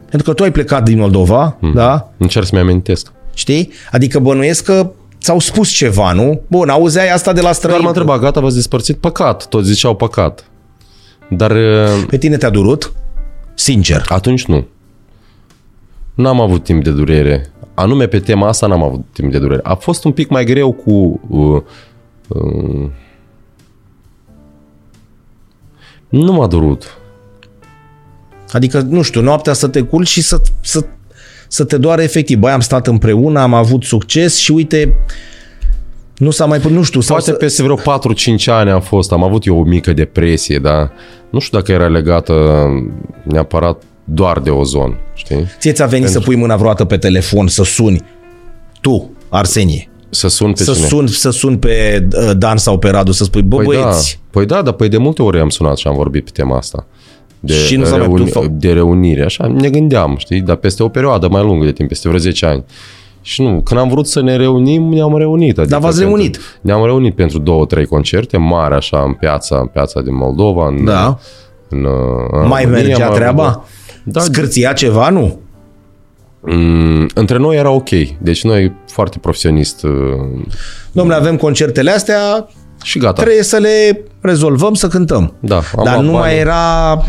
Pentru că tu ai plecat din Moldova, mm. da? Încerc să-mi amintesc. Știi? Adică bănuiesc că ți-au spus ceva, nu? Bun, auzeai asta de la străini. Doar m-a întrebat, gata, v-ați despărțit? Păcat, toți ziceau păcat. Dar... uh, Pe tine te-a durut? Sincer. Atunci nu. N-am avut timp de durere. Anume pe tema asta n-am avut timp de durere. A fost un pic mai greu cu... Uh, uh, nu m-a durut. Adică, nu știu, noaptea să te culci și să, să, să te doare efectiv. Băi, am stat împreună, am avut succes și uite, nu s-a mai putut, nu știu. Sau Poate să, peste vreo 4-5 ani am fost, am avut eu o mică depresie, dar nu știu dacă era legată neapărat doar de ozon, știi? ție ți-a venit să pui mâna vreodată pe telefon, să suni tu, Arsenie, Să sun pe să cine? suni, să suni pe uh, Dan sau pe Radu, să spui, bă, Păi da, băieți, păi da, dar păi de multe ori am sunat și am vorbit pe tema asta. De, Și nu s-a mai putut fa- de reunire, așa, ne gândeam, știi, dar peste o perioadă mai lungă de timp, peste vreo 10 ani. Și nu, când am vrut să ne reunim, ne-am reunit. Adică Dar v-ați pentru- reunit? Ne-am reunit pentru două, trei concerte mari, așa, în piața, în piața din Moldova. În, Da. În, în mai România, mergea am treaba? avut- Da, Scârția ceva, nu? Mm, între noi era ok. Deci noi foarte profesionist uh, Domnule, avem concertele astea, și gata. trebuie să le rezolvăm, să cântăm. Da, am Dar luat nu banii. mai era...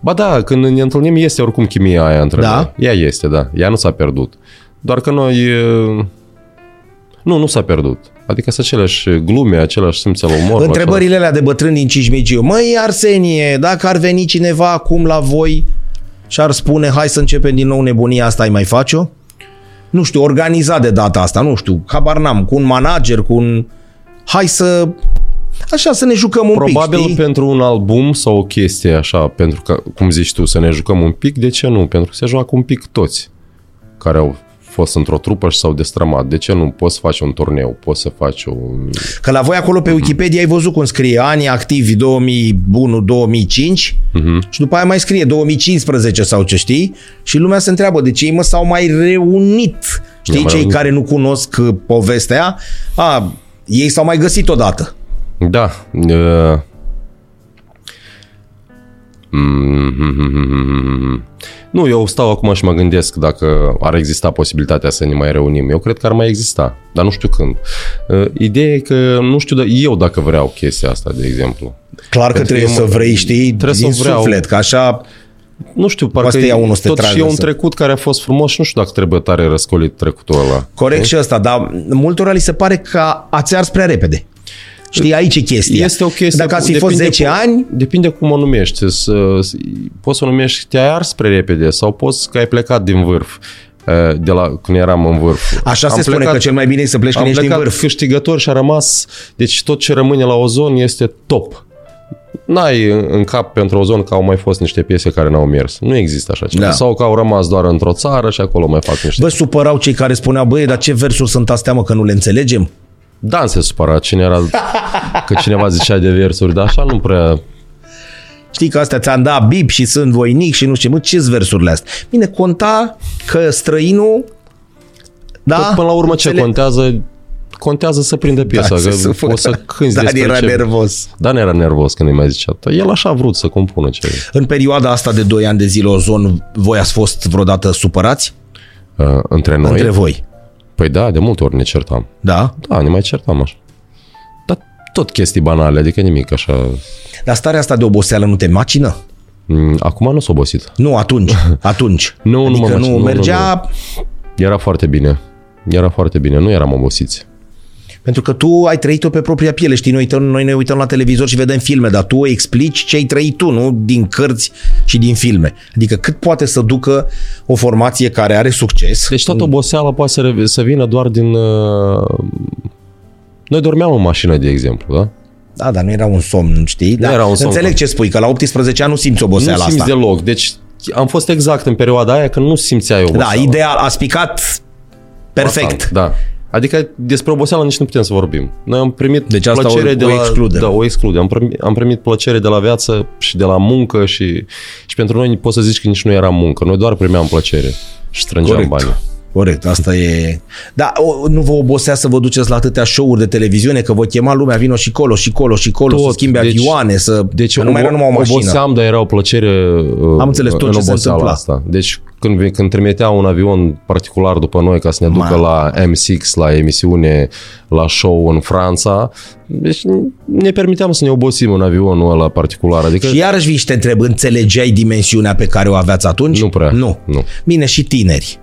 Ba da, când ne întâlnim este oricum chimia aia între Da? noi. Ea este, da. Ea nu s-a pierdut. Doar că noi... e, Nu, nu s-a pierdut. Adică sunt aceleași glume, același simț al umorului. Întrebările alea de bătrâni din Cismigiu. Măi, Arsenie, dacă ar veni cineva acum la voi și ar spune hai să începem din nou nebunia asta, ai mai face-o? Nu știu, organizat de data asta, nu știu, habar n-am, cu un manager, cu un... Hai să... Așa, să ne jucăm un Probabil pic, știi? pentru un album sau o chestie așa, pentru că, cum zici tu, să ne jucăm un pic, de ce nu? Pentru că se joacă un pic toți care au fost într-o trupă și s-au destrămat. De ce nu? Poți să faci un turneu, poți să faci un... Că la voi acolo pe Wikipedia ai văzut cum scrie anii activi 2001-2005 Mhm. și după aia mai scrie 2015 sau ce știi și lumea se întreabă de ce ei mă s-au mai reunit. Știi, Ne-am mai cei reunit. care nu cunosc uh, povestea aia, a, ei s-au mai găsit odată. Da. Uh... Mm, Nu, eu stau acum și mă gândesc dacă ar exista posibilitatea să ne mai reunim. Eu cred că ar mai exista, dar nu știu când. Uh, Ideea e că nu știu da- eu dacă vreau chestia asta, de exemplu. Clar că Pentru trebuie că să eu mă- vrei, știi, trebuie din să vreau. suflet, că așa Nu știu, parcă Poate ia unul să te tot și tragă e un să- trecut care a fost frumos și nu știu dacă trebuie tare răscolit trecutul ăla. corect și ăsta, dar multora li se pare că ați ars prea repede. Știi, aici e chestia. Este o chestie. Dacă ați fi cu- fost depinde 10 cum- ani, Depinde cum o numești. Să, să- poți să o numești te-ai ars spre repede sau poți că ai plecat din vârf. eh, De la când eram în vârf. așa se Am spune plecat- că cel mai bine e să pleci când am ești în plecat vârf. câștigător și a rămas, deci tot ce rămâne la ozon este top. N-ai în- în cap pentru ozon că au mai fost niște piese care n-au mers. Nu există așa ceva. Da. Sau că au rămas doar într-o țară și acolo mai fac niște... Vă supărau cei care spuneau, băi, dar ce versuri sunt astea, mă, că nu le înțelegem? Dan se supăra cine era... că cineva zicea de versuri, dar așa nu prea... Știi că astea ți-am dat bip și sunt voinic și nu știu, mă, ce versurile astea? Bine, conta că străinul da, Tot până la urmă ce înțeleg- contează contează să prindă piesa, Da, că se supără. o să cânti Dan despre era ce... nervos. Dan era nervos când îi mai zicea. El așa a vrut să compună ce... În perioada asta de 2 ani de zile Ozon, voi ați fost vreodată supărați? Uh, între noi. Între voi. Păi da, de multe ori ne certam. Da? Da, ne mai certam așa. Dar tot chestii banale, adică nimic așa... Dar starea asta de oboseală nu te macină? Mm, Acum nu s-a obosit. Nu, atunci. *laughs* Atunci. Nu, nu adică mă nu, macină, nu, nu, mergea... Era foarte bine. Era foarte bine, nu eram obosiți. Pentru că tu ai trăit-o pe propria piele, știi, noi, uităm, noi ne uităm la televizor și vedem filme, dar tu explici ce ai trăit tu, nu din cărți și din filme. Adică cât poate să ducă o formație care are succes. Deci toată oboseala poate să, rev- să vină doar din... Uh... Noi dormeam în mașină, de exemplu, da? Da, dar nu era un somn, știi? Da, era un somn. Înțeleg ce spui, că la 18 ani nu simți oboseala nu simți asta. deloc. Deci am fost exact în perioada aia când nu simțeai oboseala. Da, ideal, a spicat perfect. Fatal, Da. Adică despre oboseală nici nu putem să vorbim. Noi am primit Deci asta plăcere o- de o la... excludem. Da, o excludem. Am primit, am primit plăcere de la viață și de la muncă și, și pentru noi poți să zici că nici nu era muncă. Noi doar primeam plăcere și strângeam Corect. bani. Corect, asta e... Da, o, nu vă obosea să vă duceți la atâtea show-uri de televiziune, că vă chema lumea, vino și colo, și colo, și colo, să Tot, schimbe deci- avioane, să... Deci că nu mai era numai o mașină. oboseam, dar era o plăcere uh, Am înțeles tot în ce se oboseala întâmpla. asta. Deci când, vi- când trimiteau un avion particular după noi ca să ne ducă Ma. la M6, la emisiune, la show în Franța, deci ne permiteam să ne obosim în avionul ăla particular. Adică Și iarăși vii și te întreb, înțelegeai dimensiunea pe care o aveați atunci? Nu prea, Nu. nu. Bine, și tineri.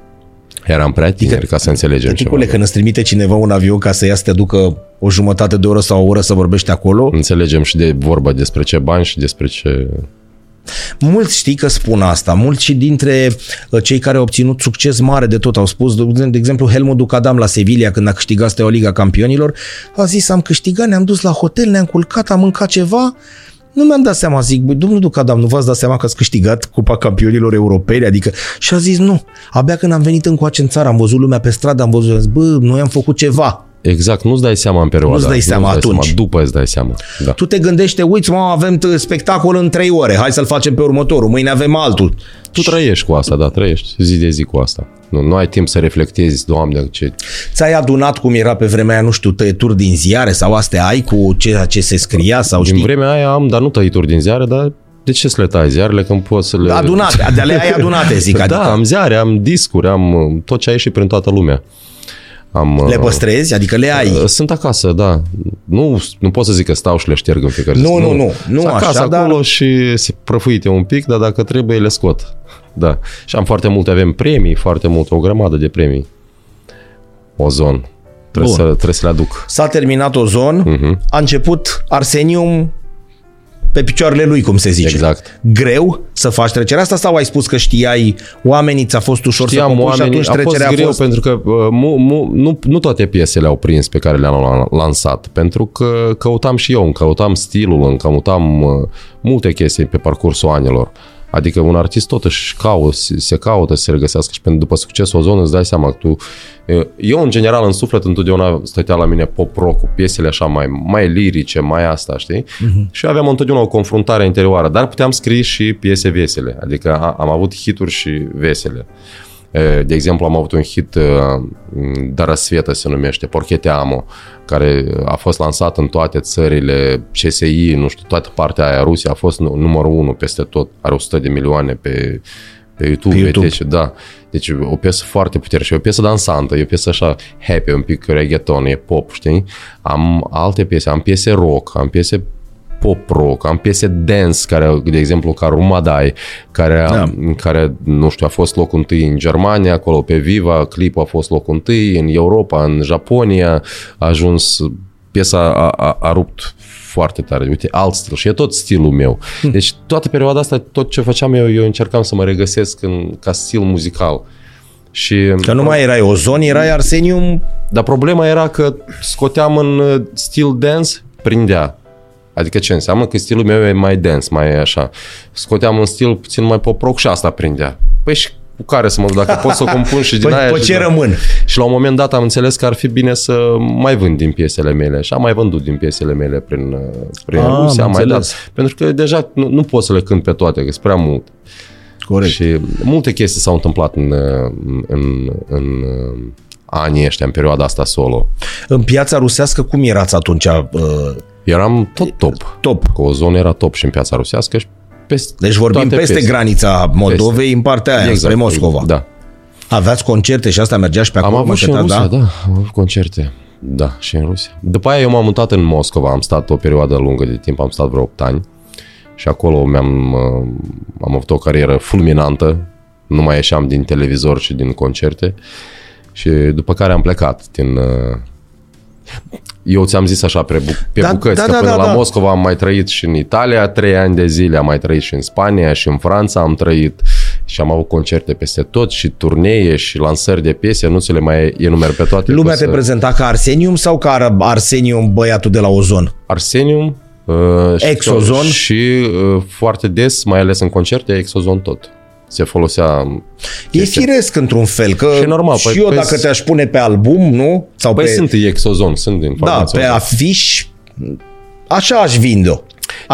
Eram prea tineri ca să înțelegem ceva. Ticule, când îți trimite cineva un avion ca să ia să te ducă o jumătate de oră sau o oră să vorbești acolo, Înțelegem și de vorba despre ce bani și despre ce... mulți știi că spun asta, mulți și dintre uh, cei care au obținut succes mare de tot au spus, de de exemplu Helmut Ducadam la Sevilla când a câștigat Steaua Liga Campionilor, a zis am câștigat, ne-am dus la hotel, ne-am culcat, am mâncat ceva, nu mi-am dat seama, zic, băi, domnul Ducadam, nu v-ați dat seama că ați câștigat Cupa Campionilor Europeni? Adică, și a zis, nu, abia când am venit încoace în țară, am văzut lumea pe stradă, am văzut, am zis, bă, noi am făcut ceva. Exact, nu-ți dai seama în perioada. Nu-ți dai seama atunci. Seama, după îți dai seama. Da. Tu te gândești, uiți, mă, avem t- spectacol în trei ore, hai să-l facem pe următorul, mâine avem altul. Tu trăiești cu asta, da, trăiești zi de zi cu asta. Nu, nu ai timp să reflectezi, doamne, ce... Ți-ai adunat cum era pe vremea aia, nu știu, tăieturi din ziare sau astea ai cu ceea ce se scria sau Din știi? vremea aia am, dar nu tăituri din ziare, dar de ce să le tai ziarele când poți să le... Adunate, de le ai adunate, zic. *laughs* Adică Da, am ziare, am discuri, am uh, tot ce a ieșit prin toată lumea. Am, Le uh, păstrezi? Adică le ai. Uh, Sunt acasă, da. Nu, nu pot să zic că stau și le șterg în fiecare Nu, zi. nu, nu. Nu Sunt acasă așa, dar- acolo și se prăfuite un pic, dar dacă trebuie le scot. Da. Și am foarte multe, avem premii, foarte multe, o grămadă de premii. Ozon. Trebuie, Bun. să, trebuie să le aduc. S-a terminat ozon, Mhm. a început Arsenium pe picioarele lui, cum se zice. Exact. Greu să faci trecerea asta sau ai spus că știai oamenii, ți-a fost ușor să Știam compui oamenii, și a atunci fost trecerea greu a fost... pentru că uh, mu, mu, nu, nu toate piesele au prins pe care le-am lansat, pentru că căutam și eu, îmi căutam stilul, îmi căutam uh, multe chestii pe parcursul anilor. Adică un artist tot își caută, se caută să se regăsească și pentru după succesul Ozon îți dai seama că tu... uh, Eu, în general, în suflet, întotdeauna stătea la mine pop rock cu piesele așa mai, mai lirice, mai asta, știi? Uh-huh. Și aveam întotdeauna o confruntare interioară, dar puteam scrie și piese vesele, adică a- am avut hituri și vesele. E, De exemplu, am avut un hit Dara Sveta se numește, Porchete Amo, care a fost lansat în toate țările CSI, nu știu, toată partea aia, Rusia a fost nu- numărul 1 peste tot, are 100 de milioane pe, pe YouTube, Pe YouTube. Deci, da. Deci o piesă foarte puternică, e o piesă dansantă, e o piesă așa happy, un pic reggaeton, e pop, știi? Am alte piese, am piese rock, am piese pop rock, am piese dance, care, de exemplu, ca Rumadai, care, Da. da. care, nu știu, a fost locul întâi în Germania, acolo pe Viva, clipul a fost locul întâi, în Europa, în Japonia, a ajuns, piesa a, a, a rupt foarte tare. Uite, alt stil și e tot stilul meu. Deci toată perioada asta, tot ce făceam eu, eu încercam să mă regăsesc în, ca stil muzical. Și, Că nu mai erai ozon, erai Arsenium dar problema era că scoteam în uh, stil dance, prindea. Adică ce înseamnă? Că stilul meu e mai dance, mai așa. Scoteam un stil puțin mai pop rock și asta prindea. Păi și cu care să mă duc? Dacă pot să o compun și *laughs* din Păi, aia pe și ce din- rămân? Și la un moment dat am înțeles că ar fi bine să mai vând din piesele mele. Și am mai vândut din piesele mele prin, uh, prin Ah, am Rusia, am mai înțeles. dat. Pentru că deja nu, nu pot să le cânt pe toate, că sunt prea mult. Corect. Și multe chestii s-au întâmplat în, uh, în, în, în uh, anii ăștia, în perioada asta solo. În piața rusească, cum erați atunci? Uh, Eram tot top. top. Că o zonă era top și în piața rusească și peste Deci vorbim toate peste piesele. granița Moldovei, în partea aia, spre Moscova. Da. Aveați concerte și asta mergea și pe acolo? Am avut și în mă, Rusia, da? Am avut concerte. Da, și în Rusia. După aia eu m-am mutat în Moscova, am stat o perioadă lungă de timp, am stat vreo 8 ani și acolo mi-am, uh, am avut o carieră fulminantă, nu mai ieșeam din televizor și din concerte și după care am plecat din... uh, Eu ți-am zis așa pe, bu- pe Da, bucăți, da, că da, până da, la da. Moscova am mai trăit și în Italia trei ani de zile, am mai trăit și în Spania și în Franța am trăit și am avut concerte peste tot și turnee și lansări de piese, nu ți le mai enumer pe toate. Lumea că te să- prezenta ca Arsenium sau ca Ar- Arsenium băiatul de la Ozon? Arsenium, uh, și- Exozon. și uh, foarte des, mai ales în concerte, Exozon tot. Se folosea... E firesc într-un fel, că Și e normal, și păi- eu păi dacă s- te-aș pune pe album, nu? Sau Păi pe, sunt Exozon, sunt din da, formația pe Ozon. afiș, așa aș vinde-o.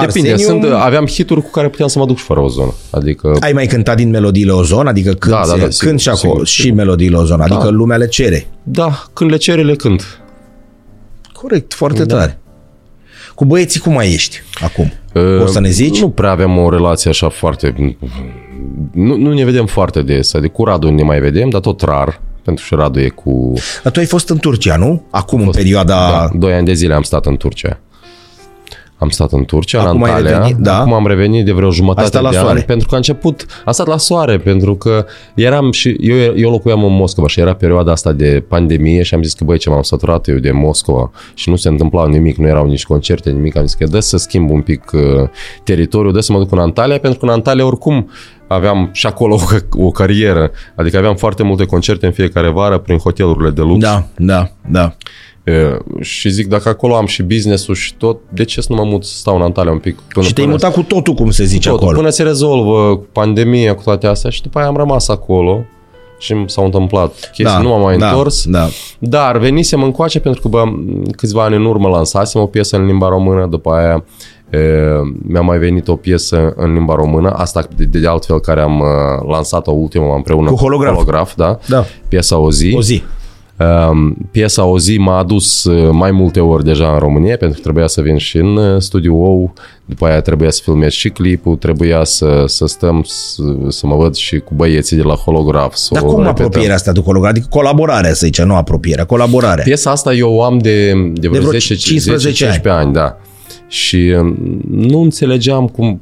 Depinde, sunt, aveam hituri cu care puteam să mă duc și fără ozon. Adică Ai mai cântat din melodiile Ozon? Adică când, Da, da, se, da, sigur, când și acolo, sigur, și sigur. melodiile Ozon, adică Da. lumea le cere. Da, când le cere, le cânt. Corect, foarte Da. tare. Cu băieții cum mai ești acum? O să ne zici? Nu prea avem o relație așa foarte... Nu, nu ne vedem foarte des. Adică cu Radu ne mai vedem, dar tot rar. Pentru că Radu e cu... Dar tu ai fost în Turcia, nu? Acum, în perioada... Da, doi ani de zile am stat în Turcia. Am stat în Turcia, Acum în ai Antalya. revenit, da. Acum am revenit de vreo jumătate Ai stat la de soare. an. Pentru că a început... Am stat la soare, pentru că eram și... Eu, eu locuiam în Moscova și era perioada asta de pandemie și am zis că, băi, ce m-am săturat eu de Moscova și nu se întâmplau nimic, nu erau nici concerte, nimic. Am zis că dă să schimb un pic uh, teritoriul, dă să mă duc în Antalya, pentru că în Antalya oricum aveam și acolo o, *laughs* o carieră. Adică aveam foarte multe concerte în fiecare vară prin hotelurile de lux. Da, da, da. E, și zic, dacă acolo am și business-ul și tot, de ce să nu mă mut să stau în Antalya un pic? Până, Și te-ai până, mutat cu totul, cum se zice tot, acolo. până se rezolvă pandemia cu toate astea și după aia am rămas acolo și s-au întâmplat chestii, Da, nu m-am mai da, întors. da. Dar venisem încoace pentru că bă, câțiva ani în urmă lansasem o piesă în limba română, după aia e, mi-a mai venit o piesă în limba română, asta de, de altfel care am uh, lansat-o ultima împreună Cu holograf. holograf da? Da. Piesa O zi. O zi. Um, piesa O zi m-a adus uh, mai multe ori deja în România pentru că trebuia să vin și în uh, studio după aia trebuia să filmez și clipul, trebuia să, să stăm să, să mă văd și cu băieții de la holograf. Să Dar o cum repetăm. apropierea asta de holograf? Adică colaborarea, să zice, nu apropierea, colaborarea. Piesa asta eu o am de, de vreo, vreo 10, 15 10-15 ani, da. Și um, nu înțelegeam cum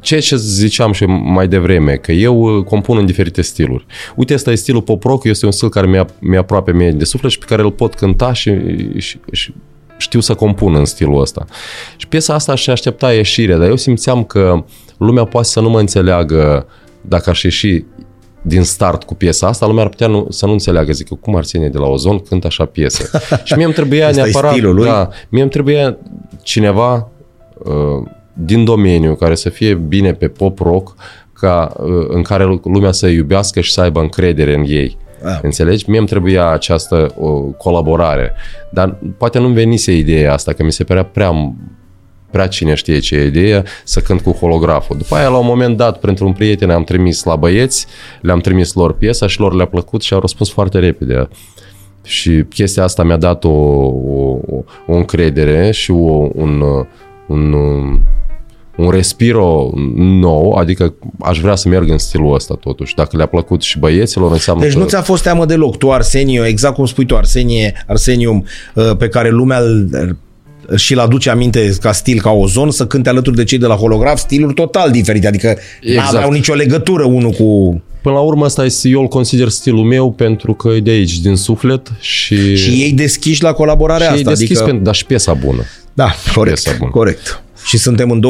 ce ce ziceam și mai devreme, că eu uh, compun în diferite stiluri. Uite, ăsta e stilul pop rock, este un stil care mi-a, mi-a aproape mie de suflet și pe care îl pot cânta și, și, și știu să compun în stilul ăsta. Și piesa asta și aștepta ieșire, dar eu simțeam că lumea poate să nu mă înțeleagă dacă aș ieși din start cu piesa asta, lumea ar putea nu, să nu înțeleagă. Zic, eu, cum Arsenie de la Ozon cânt așa piesă? *laughs* și mie îmi trebuia Ăsta e neapărat... stilul lui? Da, mie îmi trebuia cineva uh, din domeniu care să fie bine pe pop rock, ca, uh, în care lumea să iubească și să aibă încredere în ei. Da. Înțelegi? Mie îmi trebuia această o, colaborare. Dar poate nu-mi venise ideea asta, că mi se părea prea prea cine știe ce e ideea, să cânt cu holograful. După aia, la un moment dat, pentru un prieten am trimis la băieți, le-am trimis lor piesa și lor le-a plăcut și au răspuns foarte repede. Și chestia asta mi-a dat o, o, o încredere și o, un, un, un respiro nou, adică aș vrea să merg în stilul ăsta totuși. Dacă le-a plăcut și băieților, înseamnă Deci că... nu ți-a fost teamă deloc. Tu, Arsenio, exact cum spui tu, Arsenie, Arsenium, uh, pe care lumea îl- și-l aduce aminte ca stil, ca ozon, să cânte alături de cei de la holograf, stiluri total diferite. Adică exact. Exact. n-aveau nicio legătură unul cu... Până la urmă, asta este, eu îl consider stilul meu pentru că e de aici, din suflet și... Și ei deschiși la colaborarea și asta. e deschis adică... pentru, dar și piesa bună. Da, corect, Piesa bună. corect. Și suntem în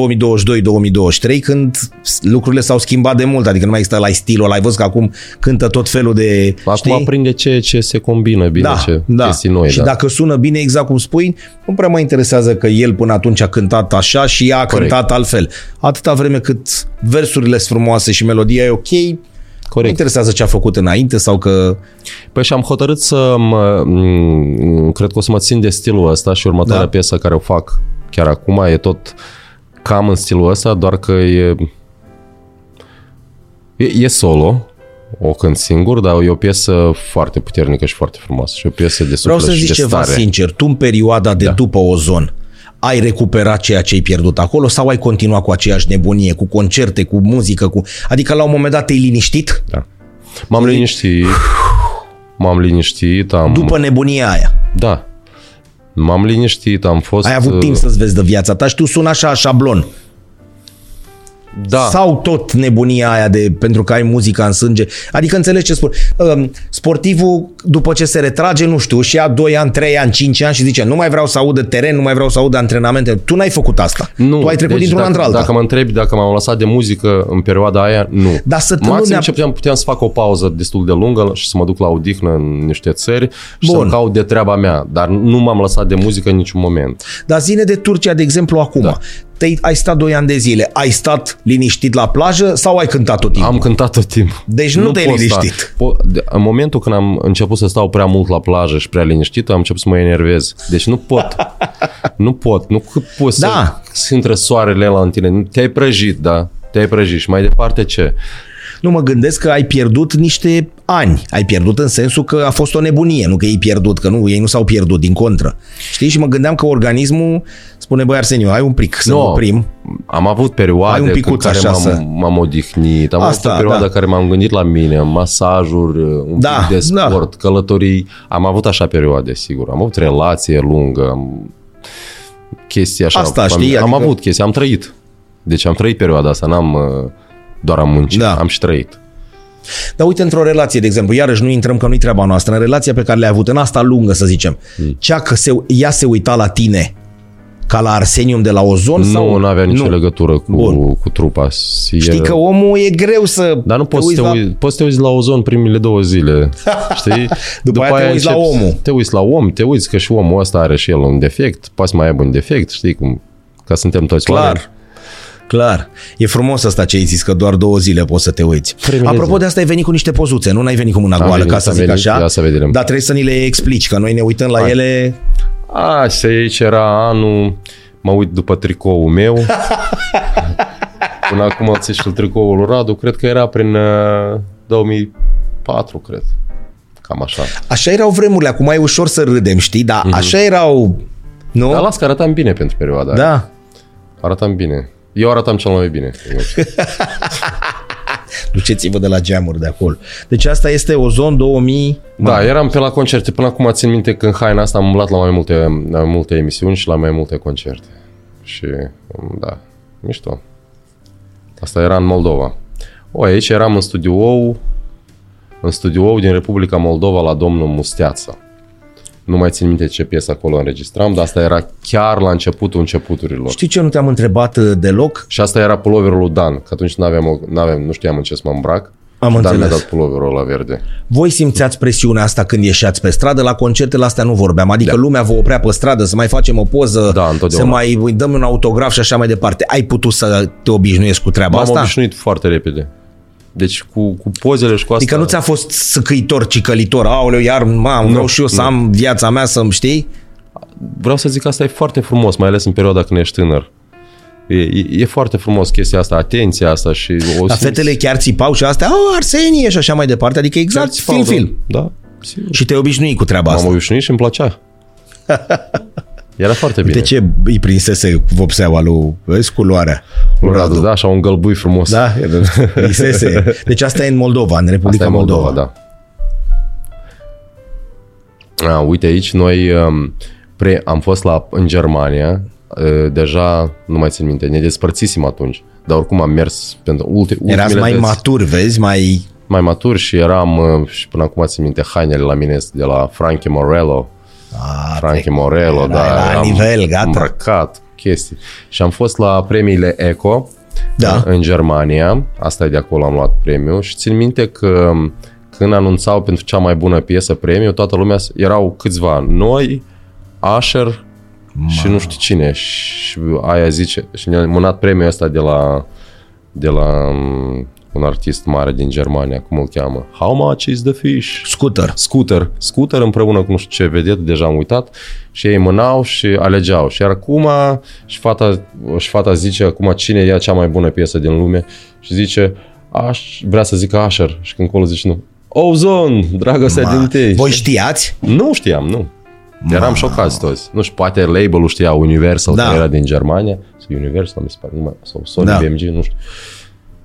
2022-2023 când lucrurile s-au schimbat de mult, adică nu mai există la stilul ăla. Ai văzut că acum cântă tot felul de... Acum știi? aprinde ce, ce se combină bine, da, ce da. chestii noi. și da. dacă sună bine, exact cum spui, nu prea mă interesează că el până atunci a cântat așa și ea a Corect. cântat altfel. Atâta vreme cât versurile sunt frumoase și melodia e ok, nu Corect. interesează ce a făcut înainte sau că... Păi și am hotărât să mă, m, cred că o să mă țin de stilul ăsta și următoarea Da. piesă care o fac chiar acum e tot cam în stilul ăsta, doar că e, e, e solo, o cânt singur, dar e o piesă foarte puternică și foarte frumoasă și o piesă de Vreau suflet să și zic de ceva stare. sincer. Tu în perioada de Da. după Ozon, ai recuperat ceea ce ai pierdut acolo sau ai continuat cu aceeași nebunie, cu concerte, cu muzică, cu... Adică la un moment dat te-ai liniștit Da. M-am liniștit, m-am liniștit, am... după nebunia aia. Da. M-am liniștit, am fost... Ai avut uh, timp să-ți vezi de viața ta și tu suni așa șablon. Da. Sau tot nebunia aia de pentru că ai muzica în sânge? Adică înțelegi ce spun. Um, sportivul, după ce se retrage, nu știu, și ia 2 ani, 3 ani, 5 ani și zice nu mai vreau să audă teren, nu mai vreau să audă antrenamente. Tu n-ai făcut asta. Nu, tu ai trecut deci dintr-un dacă, an într-alta. Dacă mă întrebi dacă m-am lăsat de muzică în perioada aia, nu. Dar să tu nu Maxim neap- ce puteam, puteam să fac o pauză destul de lungă și să mă duc la odihnă în niște țări și Bun. să caut de treaba mea. Dar nu m-am lăsat de muzică în niciun moment. Dar zine de Turcia, de exemplu, acum. Da. Te, ai stat 2 ani de zile. Ai stat liniștit la plajă sau ai cântat tot timpul? Am cântat tot timpul. Deci nu te-ai pot sta. liniștit. Po- de- în momentul când am început să stau prea mult la plajă și prea liniștit, am început să mă enervez. Deci nu pot. *laughs* nu pot. Nu că poți Da. să, să intre soarele la în tine. Nu- Te-ai prăjit, da? Te-ai prăjit. Și mai departe ce? Nu mă gândesc că ai pierdut niște ani. Ai pierdut în sensul că a fost o nebunie, nu că ei pierdut, că nu, ei nu s-au pierdut, din contră. Știi? Și mă gândeam că organismul spune, băi Arseniu, ai un pric să Nu. no. oprim. Am avut Ai perioade un în picuț care așa m-am, să- m-am odihnit. Am Asta, avut o perioadă da. în care m-am gândit la mine, masajuri, un Da, pic de da. sport, călătorii. Am avut așa perioade, sigur. Am avut relație lungă, am... chestii așa. Asta, am, știi, Am adică- avut chestii, am trăit. Deci am trăit perioada asta, n-am uh, doar am muncit, Da. am și trăit. Dar uite, într-o relație, de exemplu, iarăși nu intrăm că nu-i treaba noastră, în relația pe care le-ai avut, în asta lungă, să zicem, Hmm. cea că se, ea se uita la tine ca la Arsenium de la Ozon? sau... Nu, nu avea nicio Nu. legătură cu, Bun. cu trupa. Știi că omul e greu să Dar nu te poți să, te la... uiți, poți să te uiți la ozon primele două zile, *laughs* știi? După aia te uiți la omul. Te uiți la om, te uiți că și omul ăsta are și el un defect, poate să mai aibă un defect, știi cum? Ca suntem toți oameni. Clar. Clar. E frumos asta ce ai zis, că doar două zile poți să te uiți. Primele Apropo zile. de asta, ai venit cu niște pozuțe, nu? N-ai venit cu mâna Am goală, venit, ca să am zic venit, așa. ia să vedem. Dar trebuie să ni le explici, că noi ne uităm la ele... A, și aici era anul, mă uit după tricoul meu. *laughs* Până acum ți și tricoul lui Radu, cred că era prin uh, 2004, cred. Cam așa. Așa erau vremurile, acum e ușor să râdem, știi? Dar așa erau... Nu? Mhm. Dar las că arătam bine pentru perioada aia. Da. Arătam bine. Eu arătam cel mai bine. *laughs* Duceți-vă de la geamuri de acolo. Deci asta este Ozon 2000... Da, eram pe la concerte. Până acum țin minte că în haina asta am umblat la mai multe, la mai multe emisiuni și la mai multe concerte. Și, da, mișto. Asta era în Moldova. O, aici eram în studioul, în studioul din Republica Moldova la domnul Musteață. Nu mai țin minte ce piesă acolo înregistram, dar asta era chiar la începutul începuturilor. Știi ce nu te-am întrebat uh, deloc? Și asta era puloverul lui Dan, că atunci n-aveam, o- n-aveam, nu știam în ce să mă îmbrac. Am Dan înțeles. mi-a dat puloverul la verde. Voi simțeați presiunea asta când ieșeați pe stradă? La concertele astea nu vorbeam. Adică da. lumea vă oprea pe stradă să mai facem o poză, Da, să întotdeauna. mai îi dăm un autograf și așa mai departe. Ai putut să te obișnuiești cu treaba M-am asta? obișnuit foarte repede. Deci cu, cu pozele și cu asta... Adică nu ți-a fost săcăitor, cicălitor, aoleu, iar mam, vreau și eu să am viața mea să-mi știi? Vreau să zic că asta e foarte frumos, mai ales în perioada când ești tânăr. E, e, e foarte frumos chestia asta, atenția asta și... O Dar simți- fetele chiar țipau și astea, oh, Arsenie și așa mai departe, adică exact țipau, film, da. film. Da, sigur. Și te obișnui cu treaba M-am asta. obișnuit și îmi plăcea. *laughs* Era foarte bine. De ce îi prinsese vopseaua lui, vezi, culoarea lui Radu, Radu? da, așa un gălbui frumos. Da, *laughs* prisese. Deci asta e în Moldova, în Republica Asta e Moldova. Moldova, da. A, uite aici, noi um, pre, am fost la, în Germania, uh, deja, nu mai țin minte, ne despărțisem atunci, dar oricum am mers pentru ulti, Erați ultimele mai vieți. matur, vezi, mai... mai matur și eram, uh, și până acum țin minte, hainele la mine de la Frankie Morello. A, Frankie Morello, era da. la eram nivel, gata. Îmbrăcat, chestii. Și am fost la premiile ECO Da. în Germania. Asta e de acolo am luat premiu și țin minte că când anunțau pentru cea mai bună piesă premiu, toată lumea, erau câțiva noi, Asher și nu știu cine. Și aia zice, și ne-a mânat premiul ăsta de la, de la um, un artist mare din Germania, cum îl cheamă? How much is the fish? Scooter. Scooter. Scooter împreună cu nu știu ce vedet, deja am uitat, și ei mânau și alegeau. Și iar acum, și fata, și fata zice acum cine ia cea mai bună piesă din lume și zice, aș, vrea să zică Asher și când colo zice nu. Ozone, dragostea Ma, din tei. Voi știați? Nu știam, nu. Eram șocați toți. Nu știu, poate label-ul știa Universal, Da. da. că era din Germania, sau Universal, mi se pare, nu mai, sau Sony Da. da. BMG, nu știu.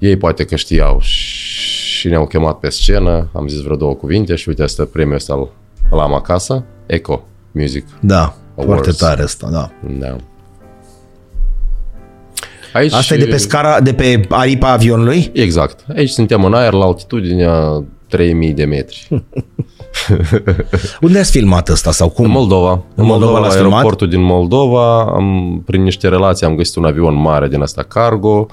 Ei poate că știau și ne-au chemat pe scenă, am zis vreo două cuvinte și uite, asta premiul ăsta îl îl am acasă, Echo Music. Da, Awards. foarte tare asta, da. Da. Aici, Asta e de pe scara, de pe aripa avionului? Exact. Aici suntem în aer la altitudinea 3000 de metri. *laughs* Unde ați filmat ăsta sau cum? În Moldova. În Moldova Moldova, l-ați la filmat? aeroportul din Moldova, am, prin niște relații am găsit un avion mare din asta cargo.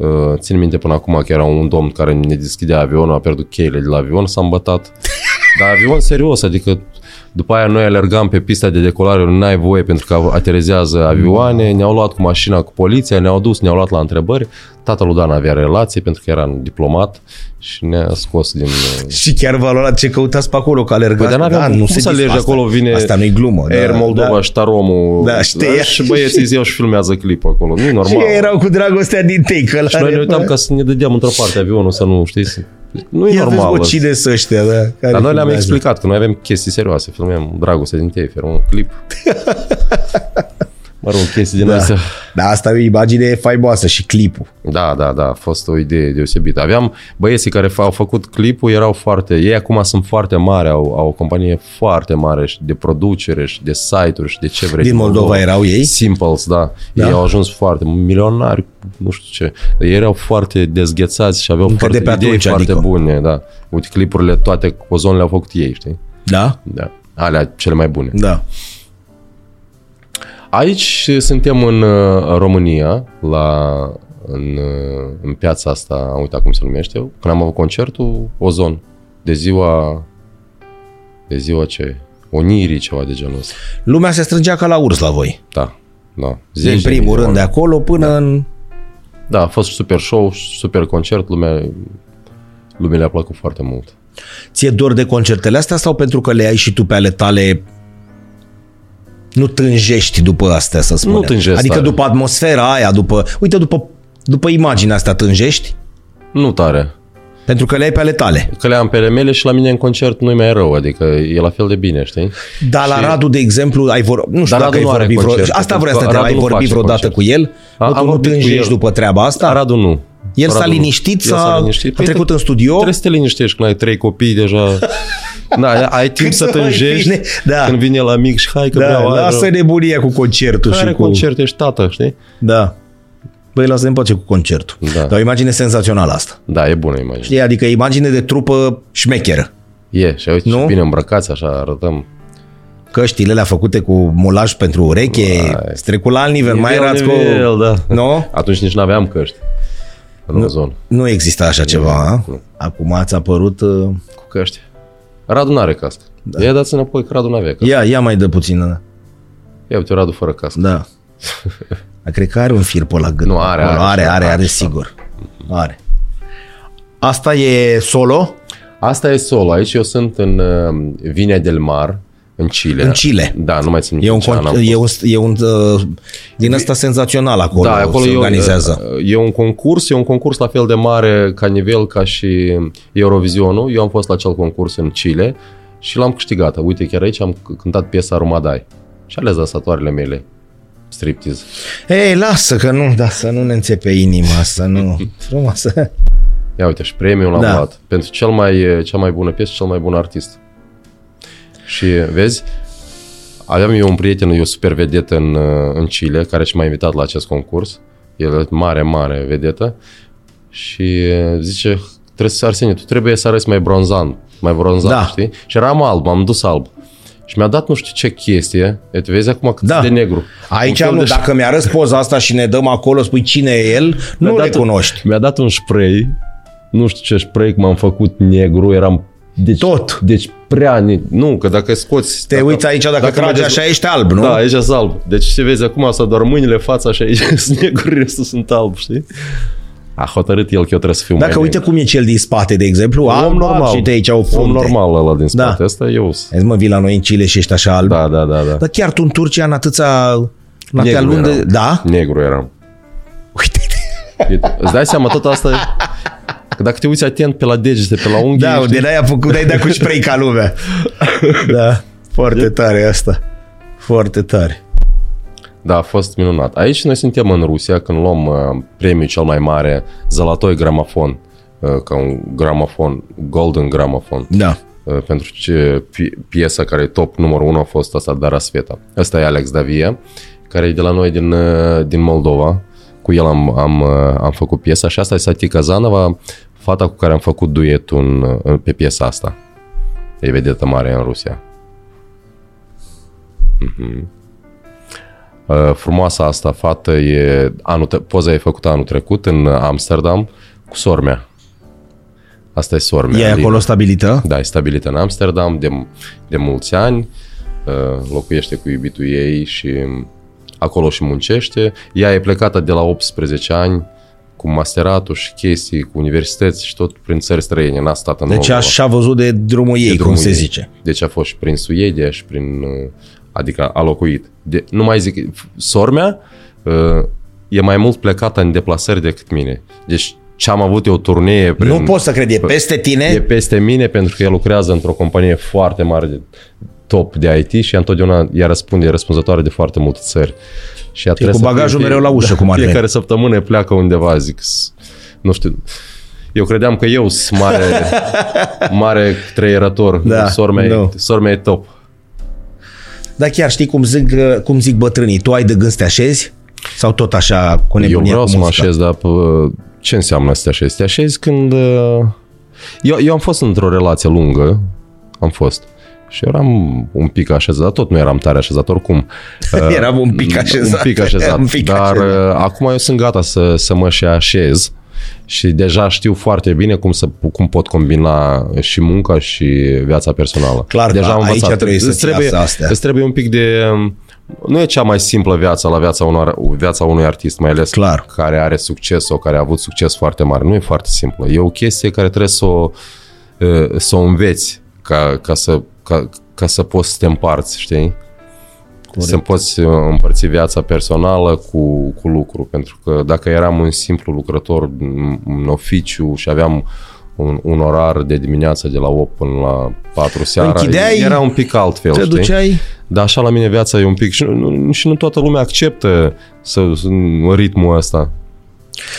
Uh, Țin minte până acum că era un domn care ne deschidea avionul, a pierdut cheile de la avion, s-a îmbătat. *laughs* Dar avion serios, adică după aia noi alergam pe pista de decolare, nu ai voie pentru că aterizează avioane, ne-au luat cu mașina cu poliția, ne-au dus, ne-au luat la întrebări. Tatăl lui Dan avea relații pentru că era un diplomat și ne-a scos din... uh, Și chiar v-a luat ce căutați pe acolo, că alergați. Păi, dar n-aveam cum să alergi asta- acolo, vine Asta nu-i glumă. Air Moldova da. și Taromul Da, știi. și băieții îți iau și filmează clipul acolo. Nu e Și normal. ei erau cu dragostea din tei, că Și noi ne uitam ca să ne dădeam într-o parte avionul să nu, știi? Să- Nu e Ia vezi, normal. bă, cine sunt ăștia, da? Care Dar noi le-am filmează? explicat că noi avem chestii serioase, filmăm dragoste din tei, un clip. *laughs* mă rog, chestii din Da. astea. Da, asta e o imagine faimoasă și clipul. Da, da, da, a fost o idee deosebită. Aveam băieții care f- au făcut clipul, erau foarte, ei acum sunt foarte mari, au, au o companie foarte mare și de producere și de site-uri și de ce vrei. Din Moldova erau ei? Simples, da. Da? Ei au ajuns foarte milionari, nu știu ce. Dar ei erau foarte dezghețați și aveau Încă foarte de pe idei atunci, foarte adică. bune, da. Uite, clipurile toate cu ozon le-au făcut ei, știi? Da? Da. Alea cele mai bune. Da. Aici suntem în uh, România, la, în, uh, în piața asta, am uitat cum se numește, când am avut concertul, Ozon, de ziua, de ziua ce? Onirii, ceva de genul ăsta. Lumea se strângea ca la urs la voi. Da, da. Din Zeci de primul mii de rând de oameni. acolo până în... Da, a fost super show, super concert, lumea, lumea le-a plăcut foarte mult. Ție dor de concertele astea sau pentru că le ai și tu pe ale tale nu tânjești după astea, să spunem? tânjesc Adică tare. după atmosfera aia, după... Uite, după, după imaginea asta tânjești? Nu tare. Pentru că le ai pe ale tale. Că le am pe ale mele și la mine în concert nu-i mai rău, adică e la fel de bine, știi? Dar la Și- Radu, de exemplu, ai vor... nu știu Dar dacă Radu ai nu are vorbit vreo... concerte, Asta pentru vreau să că te Radu ai nu vorbit face vreodată concert. cu el? A- nu, am tu nu vorbit cu tânjești el. după treaba asta? Radu nu. El s-a Radu nu. liniștit, El s-a- liniștit. a Păi trecut te- în studio? Trebuie să te liniștești când ai trei copii deja. *laughs* Da, ai timp Când să să mai tânjești bine, da. când vine la mic și hai că Da, vreau aer. lasă nebunia cu concertul Are și cu... concert, ești tată, știi? Da. Băi, lasă în pace cu concertul. Da. Dar o imagine senzațională asta. Da, e bună imagine. Știi? Adică imagine de trupă șmecheră. E, și uite Nu? ce bine îmbrăcați, așa arătăm. Căștile alea făcute cu mulaj pentru ureche, Vai. strecul la alt nivel, mai Nivel, erați nivel, cu... da. Nu? Atunci nici n-aveam căști. În ozon. Nu exista așa ceva, a? nu. Acum ați apărut... uh, Cu căști. Radu n-are cască. Da. Ia dați înapoi că Radu n-avea cască. Ia, ia mai dă puțin. Ia uite, Radu fără cască. Da. *laughs* Dar cred că are un fir pe la gât. Nu, are, Acolo. are, are, are, are, are, are, sigur. Are. Asta e solo Asta e solo. Aici eu sunt în uh, Vinea del Mar, în Chile. În Chile. Da, nu mai țin E un, ce an am con- e un, fost. e un uh, din ăsta senzațional acolo, da, acolo se e, organizează. un- e un concurs, e un concurs la fel de mare ca nivel ca și Eurovizionul. Eu am fost la acel concurs în Chile și l-am câștigat. Uite, chiar aici am c- cântat piesa Rumadai. Și ales dansatoarele mele. Striptease. Ei, lasă că nu, da, să nu ne înțepe inima, să nu... *laughs* Frumoasă. Ia uite, și premiul l-am Da. luat. Pentru cel mai, cea mai bună piesă și cel mai bun artist. Și vezi, aveam eu un prieten, eu super vedetă în, uh, în Chile, care și m-a invitat la acest concurs. El e mare, mare vedetă. Și uh, zice, trebuie să, Arsenie, tu trebuie să arăți mai bronzant, mai bronzant, Da. știi? Și eram alb, m-am dus alb. Și mi-a dat nu știu ce chestie. Uite, vezi acum cât Da. de negru. Aici, Un fel nu, de- dacă mi-arăți poza asta și ne dăm acolo, spui cine e el, nu Mi-a dat recunoști. Mi-a dat un spray, nu știu ce spray, că m-am făcut negru, eram... Deci, Tot. Deci prea... ne- Nu, că dacă scoți... Te dacă, uiți aici, dacă, dacă tragi mergeți- așa, ești alb, nu? Da, aici sunt alb. Deci ce vezi acum, asta doar mâinile, fața și *laughs* aici sunt negru, restul sunt alb, știi? A hotărât el că eu trebuie să fiu Dacă mai uite cum e cel din spate, de exemplu, negru. alb, om normal. și de aici au Om funte. normal ăla din spate. Da. Asta eu sunt. Vezi, mă, vii la noi în Chile și ești așa alb. Da, da, da, da. Dar chiar tu în Turcia, în atâția, în atâtea Negru luni de... eram. Da? Negru eram. Uite. Uite, Îți dai seama, tot asta... *laughs* Că dacă te uiți atent pe la degete, pe la unghii, Da, știi? de aia făcut, ai dat cu spray ca lumea. *laughs* Da, foarte tare asta. Foarte tare. Da, a fost minunat. Aici noi suntem în Rusia când luăm uh, premiul cel mai mare, Zălatoi Gramofon, uh, ca un gramofon, Golden Gramofon, Da. uh, pentru ce pi- piesa care e top numărul 1 a fost asta, Dara Sveta. Ăsta e Alex Davie, care e de la noi din, uh, din Moldova, cu el am, am, uh, am făcut piesa și asta e Satica Zanova, fata cu care am făcut duetul în, în, pe piesa asta. E vedetă mare în Rusia. Mm-hmm. Uh, frumoasa asta fată e anul, poza e făcută anul trecut în Amsterdam cu sormea. Asta e sormea. E acolo stabilită? Da, e stabilită în Amsterdam de, de mulți ani. Uh, locuiește cu iubitul ei și acolo și muncește. Ea e plecată de la 18 ani cu masteratul și chestii, cu universități și tot prin țări străine, n-a stat în Deci așa a văzut de drumul ei, de drumul cum se ei. zice. Deci a fost și prin Suedia și prin, uh, adică a locuit. De, nu mai zic, sormea uh, e mai mult plecată în deplasări decât mine. Deci ce am avut eu o turnee... Prin, nu pot să cred, e peste tine? E peste mine pentru că el lucrează într-o companie foarte mare de top de IT și întotdeauna ea răspunde, e răspunzătoare de foarte multe țări. Și a cu bagajul fie, mereu la ușă, *laughs* cum ar Fiecare săptămână pleacă undeva, zic, nu știu, eu credeam că eu sunt mare, *laughs* mare treierător. Da, sormea, no. sormea e top. Dar chiar știi cum zic, cum zic bătrânii, tu ai de gând să te așezi? Sau tot așa cu nebunia Eu vreau să mă așez, dar ce înseamnă să te așezi? Te așezi când... Uh, eu, eu am fost într-o relație lungă, am fost. Și eram un pic așezat, dar tot nu eram tare așezat oricum. *laughs* eram un pic așezat. Un pic așezat, un pic dar așezat. Uh, acum eu sunt gata să, să mă și așez și deja știu foarte bine cum, să, cum pot combina și munca și viața personală. Clar, deja da, am aici trebuie să trebuie, astea. Îți trebuie un pic de... Nu e cea mai simplă viața la viața, unor, viața unui artist, mai ales Clar. care are succes sau care a avut succes foarte mare. Nu e foarte simplă. E o chestie care trebuie să o, uh, să o înveți ca, ca să ca, ca să poți să te împarți, știi? Corect. Să poți uh, împărți viața personală cu, cu lucru, pentru că dacă eram un simplu lucrător în oficiu și aveam un, un orar de dimineață de la 8 până la 4 seara, Închideai, era un pic altfel, te știi? duceai... Dar așa la mine viața e un pic și nu, și nu toată lumea acceptă să, să ritmul ăsta.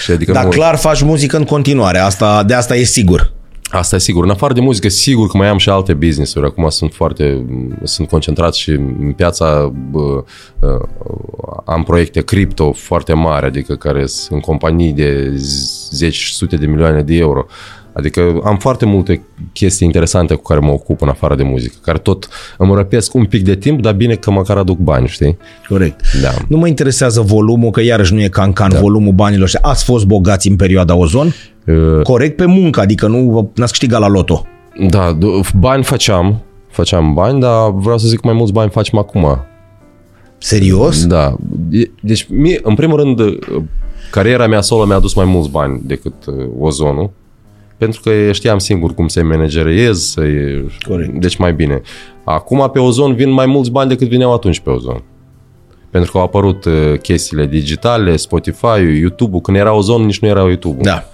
Și adică Dar clar faci muzică în continuare, asta, de asta e sigur. Asta e sigur. În afară de muzică, sigur că mai am și alte business-uri. Acum sunt foarte, sunt concentrat și în piața bă, am proiecte cripto foarte mari, adică care sunt companii de zeci, sute de milioane de euro. Adică am foarte multe chestii interesante cu care mă ocup în afară de muzică, care tot îmi răpesc un pic de timp, dar bine că măcar aduc bani, știi? Corect. Da. Nu mă interesează volumul, că iarăși nu e can-can da. volumul banilor. Ați fost bogați în perioada Ozon? Uh, Corect pe muncă, adică nu n-ați câștigat la loto. Da, bani făceam, făceam bani, dar vreau să zic mai mulți bani facem acum. Serios? Da. Deci, mie, în primul rând, cariera mea solo mi-a adus mai mulți bani decât uh, Ozonul pentru că știam singur cum să-i manageriez, să Corect. deci mai bine. Acum pe Ozon vin mai mulți bani decât vineau atunci pe Ozon. Pentru că au apărut uh, chestiile digitale, Spotify, YouTube-ul, când era Ozon nici nu era YouTube-ul. Da.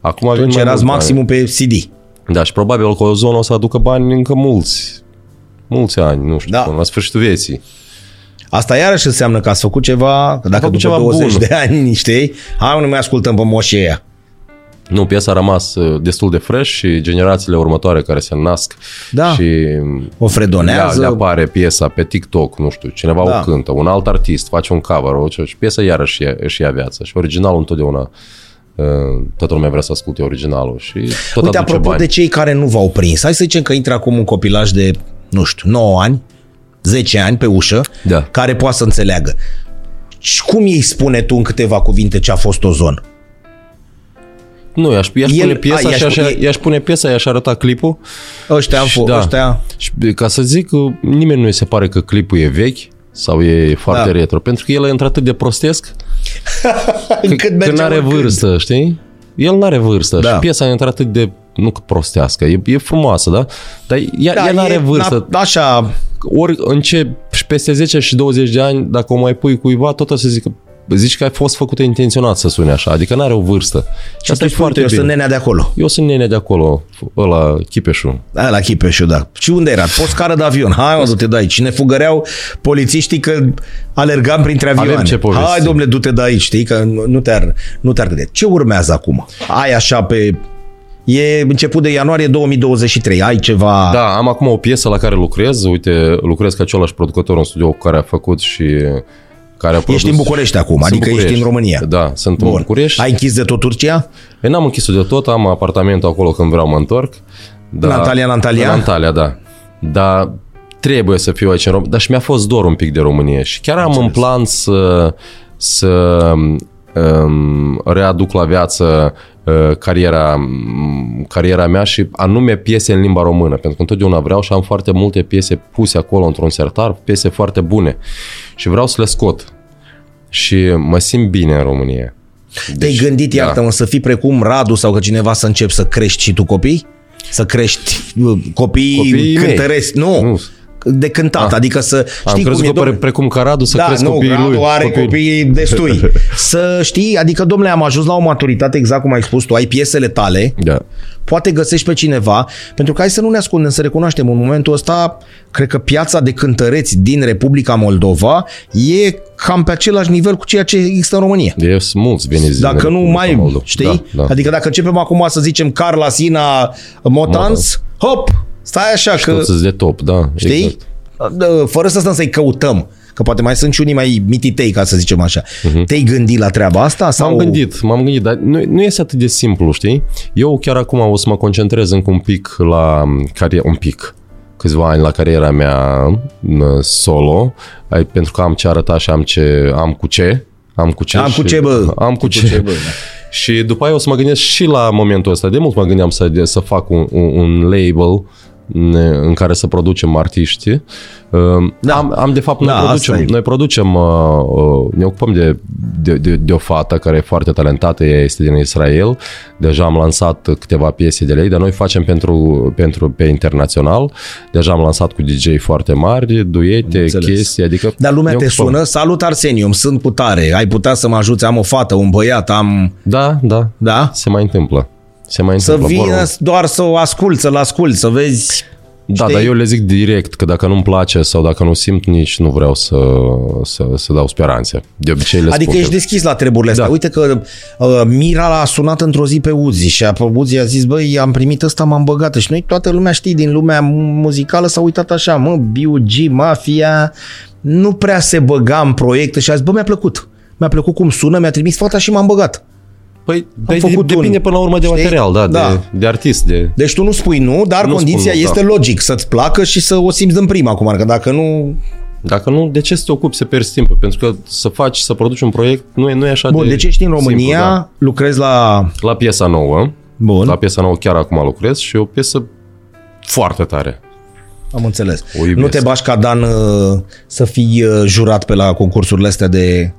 Acum atunci erați maximum pe CD. Da, și probabil că Ozon o să aducă bani încă mulți, mulți ani, nu știu, da. până la sfârșitul vieții. Asta iarăși înseamnă că ați făcut ceva, că dacă după ceva 20 bun. de ani, știi, hai nu mai ascultăm pe moșii aia. Nu, piesa a rămas uh, destul de fresh și generațiile următoare care se nasc da. și o fredonează. Le, le apare piesa pe TikTok, nu știu, cineva da. o cântă, un alt artist face un cover, o, și piesa iarăși își ia viață și originalul întotdeauna uh, toată lumea vrea să asculte originalul și tot Uite, apropo bani. de cei care nu v-au prins, hai să zicem că intră acum un copilaj de, nu știu, 9 ani, 10 ani pe ușă, da. care poate să înțeleagă. Și cum îi spune tu în câteva cuvinte ce a fost o zonă? Nu, i-aș, i-aș El, pune piesa a, și așa, i-aș pune piesa, i-aș arăta clipul. Ăștia am fost, da. ăștia... Și ca să zic, nimeni nu îi se pare că clipul e vechi sau e foarte da. retro, pentru că el e într-atât de prostesc *laughs* că, că nu are vârstă, când. știi? El nu are vârstă da. și piesa e într-atât de nu că prostească, e, e frumoasă, da? Dar ea, da, ea nu are vârstă. Na, așa... Ori în ce peste 10 și 20 de ani, dacă o mai pui cuiva, tot o să zică zici că a fost făcută intenționat să sune așa, adică nu are o vârstă. Și asta e foarte eu bine. sunt nenea de acolo. Eu sunt nenea de acolo, ăla Chipeșu. Da, la Chipeșu, da. Și unde era? Poți scară de avion. Hai, mă, du-te de aici. Ne fugăreau polițiștii că alergam printre avioane. Avem ce Hai, domnule, du-te de aici, știi, că nu te-ar, nu te-ar gândi. Ce urmează acum? Ai așa pe E început de ianuarie 2023. Ai ceva... Da, am acum o piesă la care lucrez. Uite, lucrez ca același producător în studio cu care a făcut și care a produs... Ești în București acum, Sunt adică ești București. în România. Da, sunt în Bun. București. Ai închis de tot Turcia? Eu n-am închis-o de tot, am apartamentul acolo când vreau mă întorc. Da, În Antalya, în Antalya? În Antalya, da. Dar trebuie să fiu aici în România. Dar și mi-a fost dor un pic de România și chiar am în plan să, să um, readuc la viață uh, cariera, um, cariera mea și anume piese în limba română, pentru că întotdeauna vreau și am foarte multe piese puse acolo într-un sertar, piese foarte bune și vreau să le scot. Și mă simt bine în România. Te-ai gândit, da. iartă-mă, să fii precum Radu sau că cineva să începi să crești și tu copii? Să crești uh, copii, Copiii mei. cântăresc? Nu. Nu. De cântat, adică să Am știi cum crezut e, că domnule. pre- precum ca Radu să da, cresc nu, copiii Radu lui. are Copiii- copii destui. *laughs* să știi, adică, domnule, am ajuns la o maturitate exact cum ai spus tu, ai piesele tale, Da. poate găsești pe cineva, pentru că hai să nu ne ascundem, să recunoaștem, în momentul ăsta, cred că piața de cântăreți din Republica Moldova e cam pe același nivel cu ceea ce există în România. De sunt mulți veniți Dacă din nu Republica mai, Moldova. știi? Da, da. Adică dacă începem acum să zicem Carla Sina Motans, hop, stai așa că, Toți sunt de top, da. știi? Exact. Dă, Fără să stăm să-i căutăm, că poate mai sunt și unii mai mititei, ca să zicem așa. Te-ai gândit la treaba asta? Sau... Mhm. M-am gândit, m-am gândit, dar nu, nu este atât de simplu, știi? Eu chiar acum o să mă concentrez încă un pic la cariera, un pic, câțiva ani la cariera mea în solo, ai, pentru că am ce arăta și am ce, am cu ce, am cu ce Am cu și- ce, bă. Am cu ce. ce, bă, da. *laughs* Și după aia o să mă gândesc și la momentul ăsta. De mult mă gândeam să, să fac un, un, un label în- în care să producem artiști. Da. Am, am de fapt, noi, Da, asta producem, e. noi producem, uh, uh, ne ocupăm de, de, de, de o fată care e foarte talentată, ea este din Israel. Deja am lansat câteva piese de lei, dar noi facem pentru, pentru pe internațional. Deja am lansat cu DJ foarte mari, duete, Înțeles. chestii, adică... Dar lumea ne te ocupăm. sună, salut Arsenium, sunt cu tare, ai putea să mă ajuți, am o fată, un băiat, am... Da, da, Da? se mai întâmplă. Se mai Să întâmplă. vină Vorba- doar să o asculți, să-l asculți, să vezi... Da, Știi? dar eu le zic direct că dacă nu-mi place sau dacă nu simt, nici nu vreau să, să, să dau speranțe. De obicei le Adică spun ești că- deschis la treburile astea. Da. Uite că uh, Mira l-a sunat într-o zi pe Uzi și a- Uzi a zis, băi, am primit ăsta, m-am băgat. Și noi, toată lumea știi, din lumea muzicală s-a uitat așa, mă, B.U.G., Mafia, nu prea se băga în proiecte și a zis, bă, mi-a plăcut. Mi-a plăcut cum sună, mi-a trimis fata și m-am băgat. Păi, făcut făcut depinde un- până la urmă de știi? material, da, Da. De, de artist. De... Deci tu nu spui nu, dar Nu condiția spun nu, este da. logic, să-ți placă și să o simți în prima acum, că dacă nu... Dacă nu, de ce să te ocupi să pierzi timpul? Pentru că să faci, să produci un proiect nu e, nu e așa Bun, de deci ești în România, simplu, da. lucrezi la... La piesa nouă, Bun, la piesa nouă chiar acum lucrez și e o piesă foarte tare. am înțeles. O iubesc. Nu te bași ca Dan uh, să fii uh, jurat pe la concursurile astea de...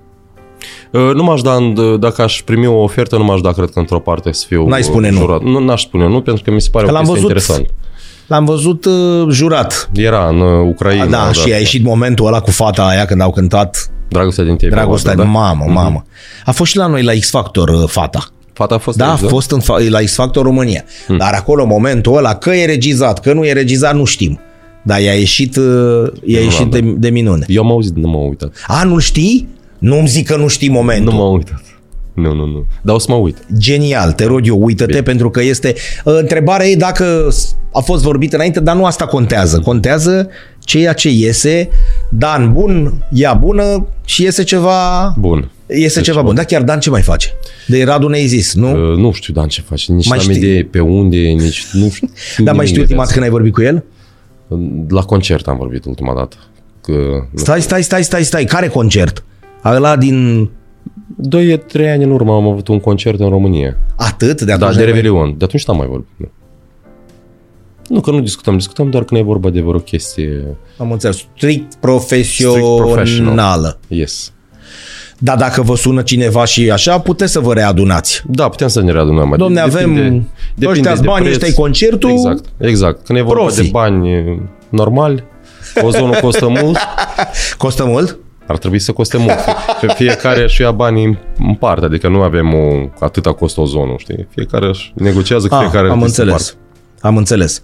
Uh, Nu m-aș da, în- dacă aș primi o ofertă, nu m-aș da, cred că într-o parte să fiu N-ai spune uh, nu. jurat. Nu, n-aș spune nu, pentru că mi se pare Că o l-am chestie văzut interesant. L-am văzut uh, jurat. Era în uh, Ucraina. Da, da, și a ieșit momentul ăla cu fata aia când au cântat Dragostea din tine. Dragostea, da? mamă, mamă. A fost și la noi la X Factor uh, fata. Fata a fost Da, a aici, fost în, fa- la X Factor România. Hmm. Dar acolo, momentul ăla, că e regizat, că nu e regizat, nu știm. Dar i-a ieșit, uh, i-a ieșit de, de minune. Eu am auzit, nu m-am uitat. A, nu știi? Nu-mi zic că nu știi momentul. Nu m-am uitat. Nu, nu, nu. Dar o să mă uit. Genial, te rog eu, uită-te Bine. pentru că este... uh, Întrebarea e dacă s- a fost vorbit înainte, dar nu asta contează. Contează ceea ce iese. Dan bun, ea bună și iese ceva... Bun. Iese ceva bun. Da, chiar Dan ce mai face? De Radu ne-ai zis, nu? Uh, nu știu, Dan, ce faci. Nici Mai n-am știi- idee pe unde, nici nu știu. *laughs* Dar mai nimic știi de ultima dată asta. când ai vorbit cu el? La concert am vorbit ultima dată. Că, Stai, stai, stai, stai, stai. Care concert? Ăla din... Doi, trei ani în urmă am avut un concert în România. Atât? De Da, atunci de n-ai mai- Revelion. De atunci n-am mai vorbit. Nu. Nu, că nu discutăm. Discutăm doar când e vorba de vreo chestie. Am înțeles. Strict profesională. professional. Yes. Dar dacă vă sună cineva și așa, puteți să vă readunați. Da, putem să ne readunăm. Mai Domne, avem ăștia-s bani, preț. ăștia-i concertul. Exact, exact. Când e vorba Profi. de bani e, normali, ozonul costă mult, *laughs* Costă mult? Ar trebui să coste mult. Pe fiecare își ia banii în- în parte, adică nu avem o, atâta costă ozonul, știi? Fiecare își negociază cu Ah, fiecare. am artist în înțeles. Am înțeles.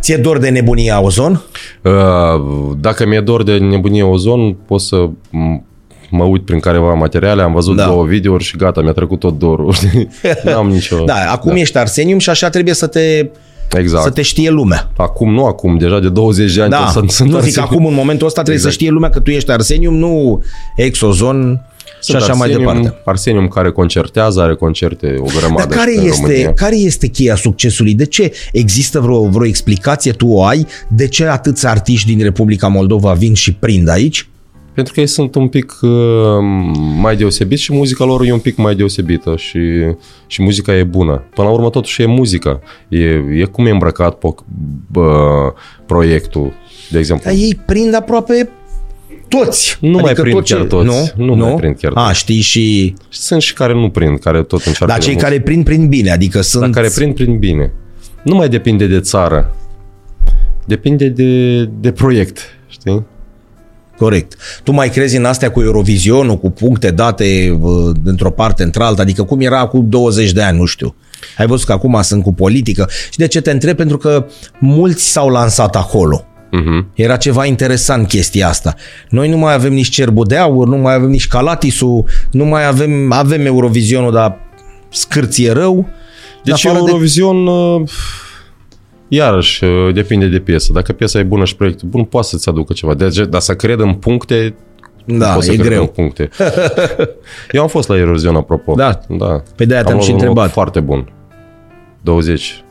Ție dor de nebunia ozon? parte. Uh, Dacă mi-e dor de nebunie ozon, pot să m- mă uit prin careva materiale, am văzut Da. două videouri și gata, mi-a trecut tot dorul, știi? *laughs* N-am nicio... Da, acum da. ești Arsenium și așa trebuie să te Exact. să te știe lumea. Acum, nu acum, deja de 20 de ani. Da, sunt, sunt nu zic acum în momentul ăsta trebuie Exact. să știe lumea că tu ești Arsenium, nu Exozon și Sunt așa mai Arsenium, departe. Arsenium care concertează, are concerte o grămadă Dar care în este, România. care este cheia succesului? De ce există vreo, vreo explicație, tu o ai? De ce atâți artiști din Republica Moldova vin și prind aici? Pentru că ei sunt un pic uh, mai deosebiți și muzica lor e un pic mai deosebită și, și muzica e bună. Până la urmă totuși e muzică. E, e cum e îmbrăcat po, bă, proiectul, de exemplu. Dar ei prind aproape toți. Nu mai prind chiar toți. Nu? Nu mai prind chiar A, toți. știi și... Sunt și care nu prind, care tot încearcă. Dar de cei mult. care prind, prind bine. Adică sunt... Dar care prind, prind bine. Nu mai depinde de țară. Depinde de, de proiect, știi? Corect. Tu mai crezi în astea cu Eurovizionul, cu puncte date uh, dintr-o parte într-alta, adică cum era acum 20 de ani, nu știu. Ai văzut că acum sunt cu politică. Și de ce te întreb? Pentru că mulți s-au lansat acolo. Uh-huh. Era ceva interesant chestia asta. Noi nu mai avem nici Cerbul de Aur, nu mai avem nici Calatisul, nu mai avem, avem Eurovizionul, dar scârție rău. În Deci afară de- Eurovision, uh, iarăși, uh, depinde de piesă. Dacă piesa e bună și proiectul bun, poate să-ți aducă ceva. Deci, dar să cred în puncte, Da, poți să e cred greu. în puncte. Eu am fost la Eurovision, apropo. Da. da. Pe de-aia te-am luat și un loc întrebat. Foarte bun. 20.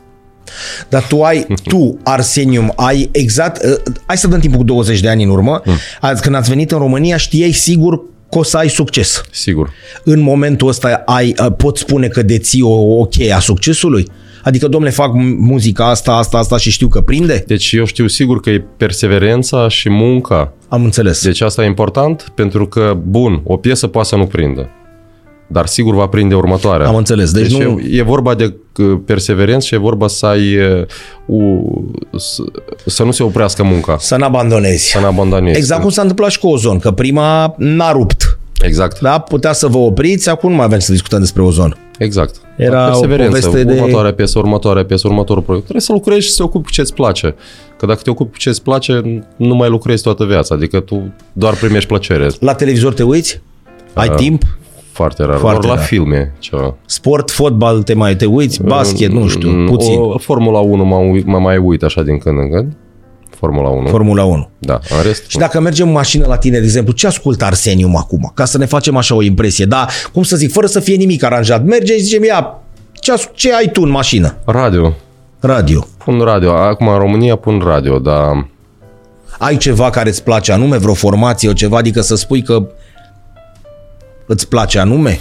Dar tu ai, *laughs* tu, Arsenium, ai exact, uh, hai să dăm timpul cu 20 de ani în urmă, Hmm. azi când ați venit în România știai sigur că o să ai succes. Sigur. În momentul ăsta ai, uh, poți spune că deții o, o cheie a succesului? Adică, domnule, fac m- muzica asta, asta, asta și știu că prinde? Deci eu știu sigur că e perseverența și munca. Am înțeles. Deci asta e important pentru că, bun, o piesă poate să nu prindă. Dar sigur va prinde următoarea. Am înțeles. Deci, Deci nu... e, e vorba de uh, perseverență și e vorba să ai uh, u, să, să nu se oprească munca, Să n-abandonezi. să nu abandonezi. Exact cum s-a întâmplat și cu Ozon, că prima n-a rupt. Exact. Da? Putea să vă opriți, acum nu mai avem să discutăm despre Ozon. Exact. Era o perseverență, poveste de- următoarea piesă, următoarea piesă, următorul proiect. Trebuie să lucrezi și să te ocupi cu ce-ți place. Că dacă te ocupi cu ce-ți place, nu mai lucrezi toată viața. Adică tu doar primești plăcere. La televizor te uiți? Ai Uh, timp? Foarte rar. Foarte doar la rar. filme. Ceva. Sport, fotbal, te mai te uiți? Basket, nu știu, Mm, puțin. O, Formula 1 mă, uit- mă mai uit așa din când în când. Formula 1. Formula 1. da, în rest. Și dacă mergem în mașină la tine, de exemplu, ce ascultă Arsenium acum? Ca să ne facem așa o impresie. Da, cum să zic, fără să fie nimic aranjat. Mergem și zicem, ia, ce, as- ce ai tu în mașină? Radio. Radio. Pun radio. Acum în România pun radio, dar Ai ceva care îți place anume, vreo formație, o ceva, adică să spui că îți place anume?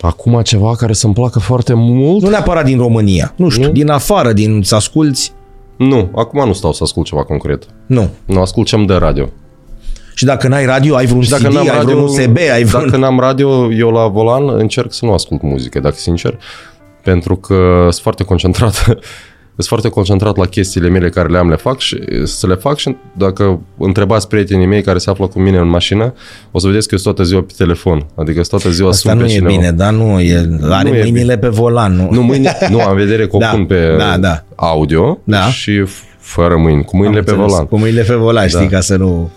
acum ceva care să-mi placă foarte mult. Nu neapărat din România, nu știu, Nu? din afară, din să asculți, Nu, acum nu stau să ascult ceva concret. nu. Nu, ascult ce de radio. Și dacă n-ai radio, ai vreun Și dacă CD, n-am ai radio, vreun USB, ai vreun... Dacă n-am radio, eu la volan încerc să nu ascult muzică, dacă sincer, pentru că sunt foarte concentrat sunt foarte concentrat la chestiile mele care le am, le fac și să le fac și dacă întrebați prietenii mei care se află cu mine în mașină, o să vedeți că eu sunt toată ziua pe telefon. Adică sunt toată ziua Asta sun nu pe e cineva. bine, dar nu e, are Nu e mâinile pe volan, nu? Nu, mâine, *laughs* nu, am în vedere că o Da, pun pe da, da. audio Da. și f- fără mâini, cu mâinile Am pe înțeles. volan. Cu mâinile pe volan, știi, Da. ca să nu...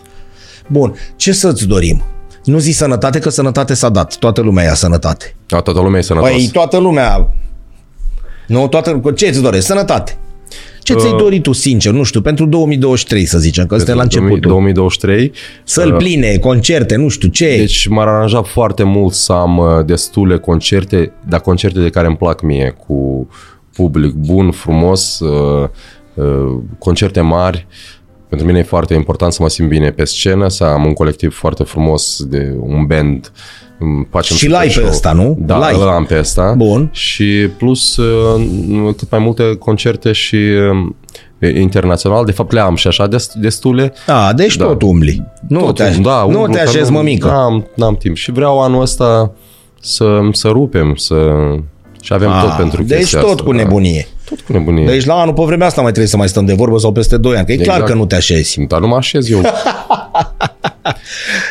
Bun, ce să-ți dorim? Nu zi sănătate, că sănătate s-a dat. Toată lumea ia sănătate. Da, toată lumea e sănătoasă. Păi, toată lumea... Nu, toată... Ce îți dorești? Sănătate. Ce ți-ai Uh, dori tu, sincer? Nu știu, pentru 2023, să zicem, că suntem la începutul. 2023. Să-l pline, concerte, nu știu ce. Deci m-ar aranja foarte mult să am uh, destule concerte, dar concerte de care îmi plac mie, cu public bun, frumos, uh, uh, concerte mari. Pentru mine e foarte important să mă simt bine pe scenă, să am un colectiv foarte frumos de un band. Îmi Facem Și super l-ai pe show. ăsta, nu? Da, L-ai. îl am pe ăsta. Bun. Și plus uh, cât mai multe concerte și uh, internațional. De fapt le am și așa dest- destule. A, deci Da. tot umbli. Nu Tot, te, aș... da, nu umblu, te că așezi, mămică. N-am, n-am timp. Și vreau anul ăsta să, să rupem, să... Și avem A, tot pentru deci chestia tot asta, cu da. nebunie. Tot cu nebunie. Deci la anul pe vremea asta mai trebuie să mai stăm de vorbă sau peste 2 ani, că e clar Exact. că nu te așezi. Dar nu mă așez eu. *laughs*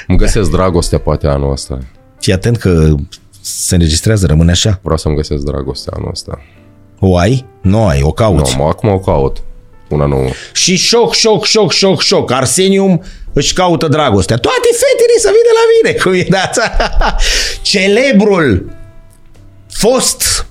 Îmi găsesc dragostea poate anul ăsta. Fii atent că se înregistrează, rămâne așa. Vreau să-mi găsesc dragostea anul ăsta. O ai? Nu ai, o Nu, cauți. mă, acum o caut. Una nouă. Și șoc, șoc, șoc, șoc, șoc. Arsenium își caută dragostea. Toate fetele să vină la mine. Cum e data? *laughs* Celebrul fost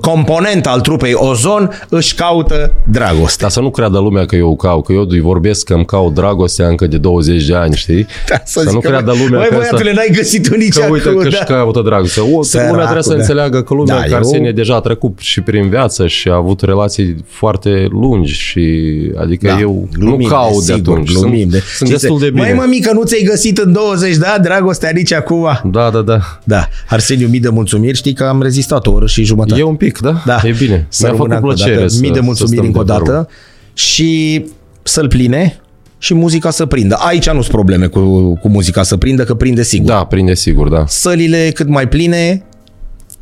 component al trupei Ozon își caută dragoste. Ca să nu creadă lumea că eu caut, că eu îi vorbesc că îmi caut dragostea încă de 20 de ani, știi? Da, să, să nu că, creadă lumea băi, că băiatule, n-ai găsit nici că uite acum, că da. își caută dragoste. O, Săracul, lumea trebuie să da. înțeleagă că lumea Da, da, eu- Arsenie deja a trecut și prin viață și a avut relații foarte lungi și adică Da, eu glumim, nu caut de desigur, atunci. glumim sunt de... sunt Ce destul se- de bine. Măi, mămică, nu ți-ai găsit în 20 de ani dragostea nici acum? Da, da, da. Da, Arseniu, mii de mulțumiri, știi că am rezistat o oră și jumătate. E un pic, da? Da. E bine. Să Mi-a rămână făcut încă o plăcere dată. să Mii de să mulțumiri stăm încă o de vorbă. dată și să-l pline și muzica să prindă. Aici nu sunt probleme cu, cu muzica să prindă, că prinde sigur. Da, prinde sigur, da. Sălile cât mai pline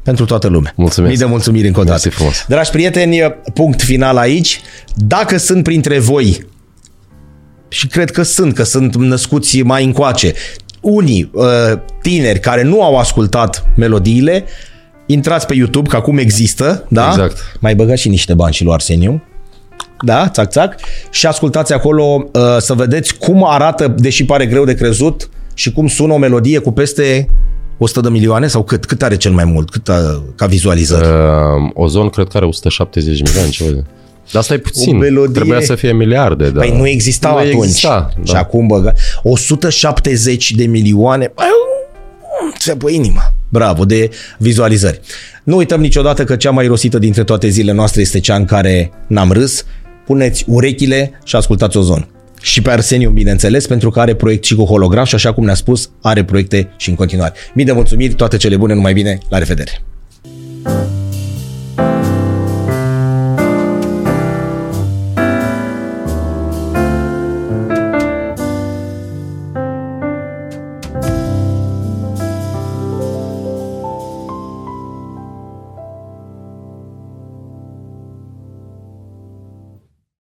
pentru toată lumea. Mulțumesc. Mii de mulțumiri încă o dată. Mersi frumos. Dragi prieteni, punct final aici. Dacă sunt printre voi și cred că sunt, că sunt născuți mai încoace, unii uh, tineri care nu au ascultat melodiile, intrați pe YouTube, că acum există, da? Exact. Mai băgați și niște bani și lui Arseniu. Da, țac, țac. Și ascultați acolo uh, să vedeți cum arată, deși pare greu de crezut, și cum sună o melodie cu peste 100 de milioane sau cât? Cât are cel mai mult? Cât a, ca vizualizări? Uh, Ozon cred că are 170 de milioane, ceva de... Dar asta e puțin. O melodie- Trebuia să fie miliarde. Da. Păi nu existau nu atunci. Exista, Și da. acum băga 170 de milioane. Băi, Se pe inimă. Bravo, de vizualizări. Nu uităm niciodată că cea mai rosită dintre toate zilele noastre este cea în care n-am râs. Puneți urechile și ascultați Ozon. Și pe Arseniu, bineînțeles, pentru că are proiect și cu holograf și așa cum ne-a spus, are proiecte și în continuare. Mii de mulțumiri, toate cele bune, numai bine, la revedere!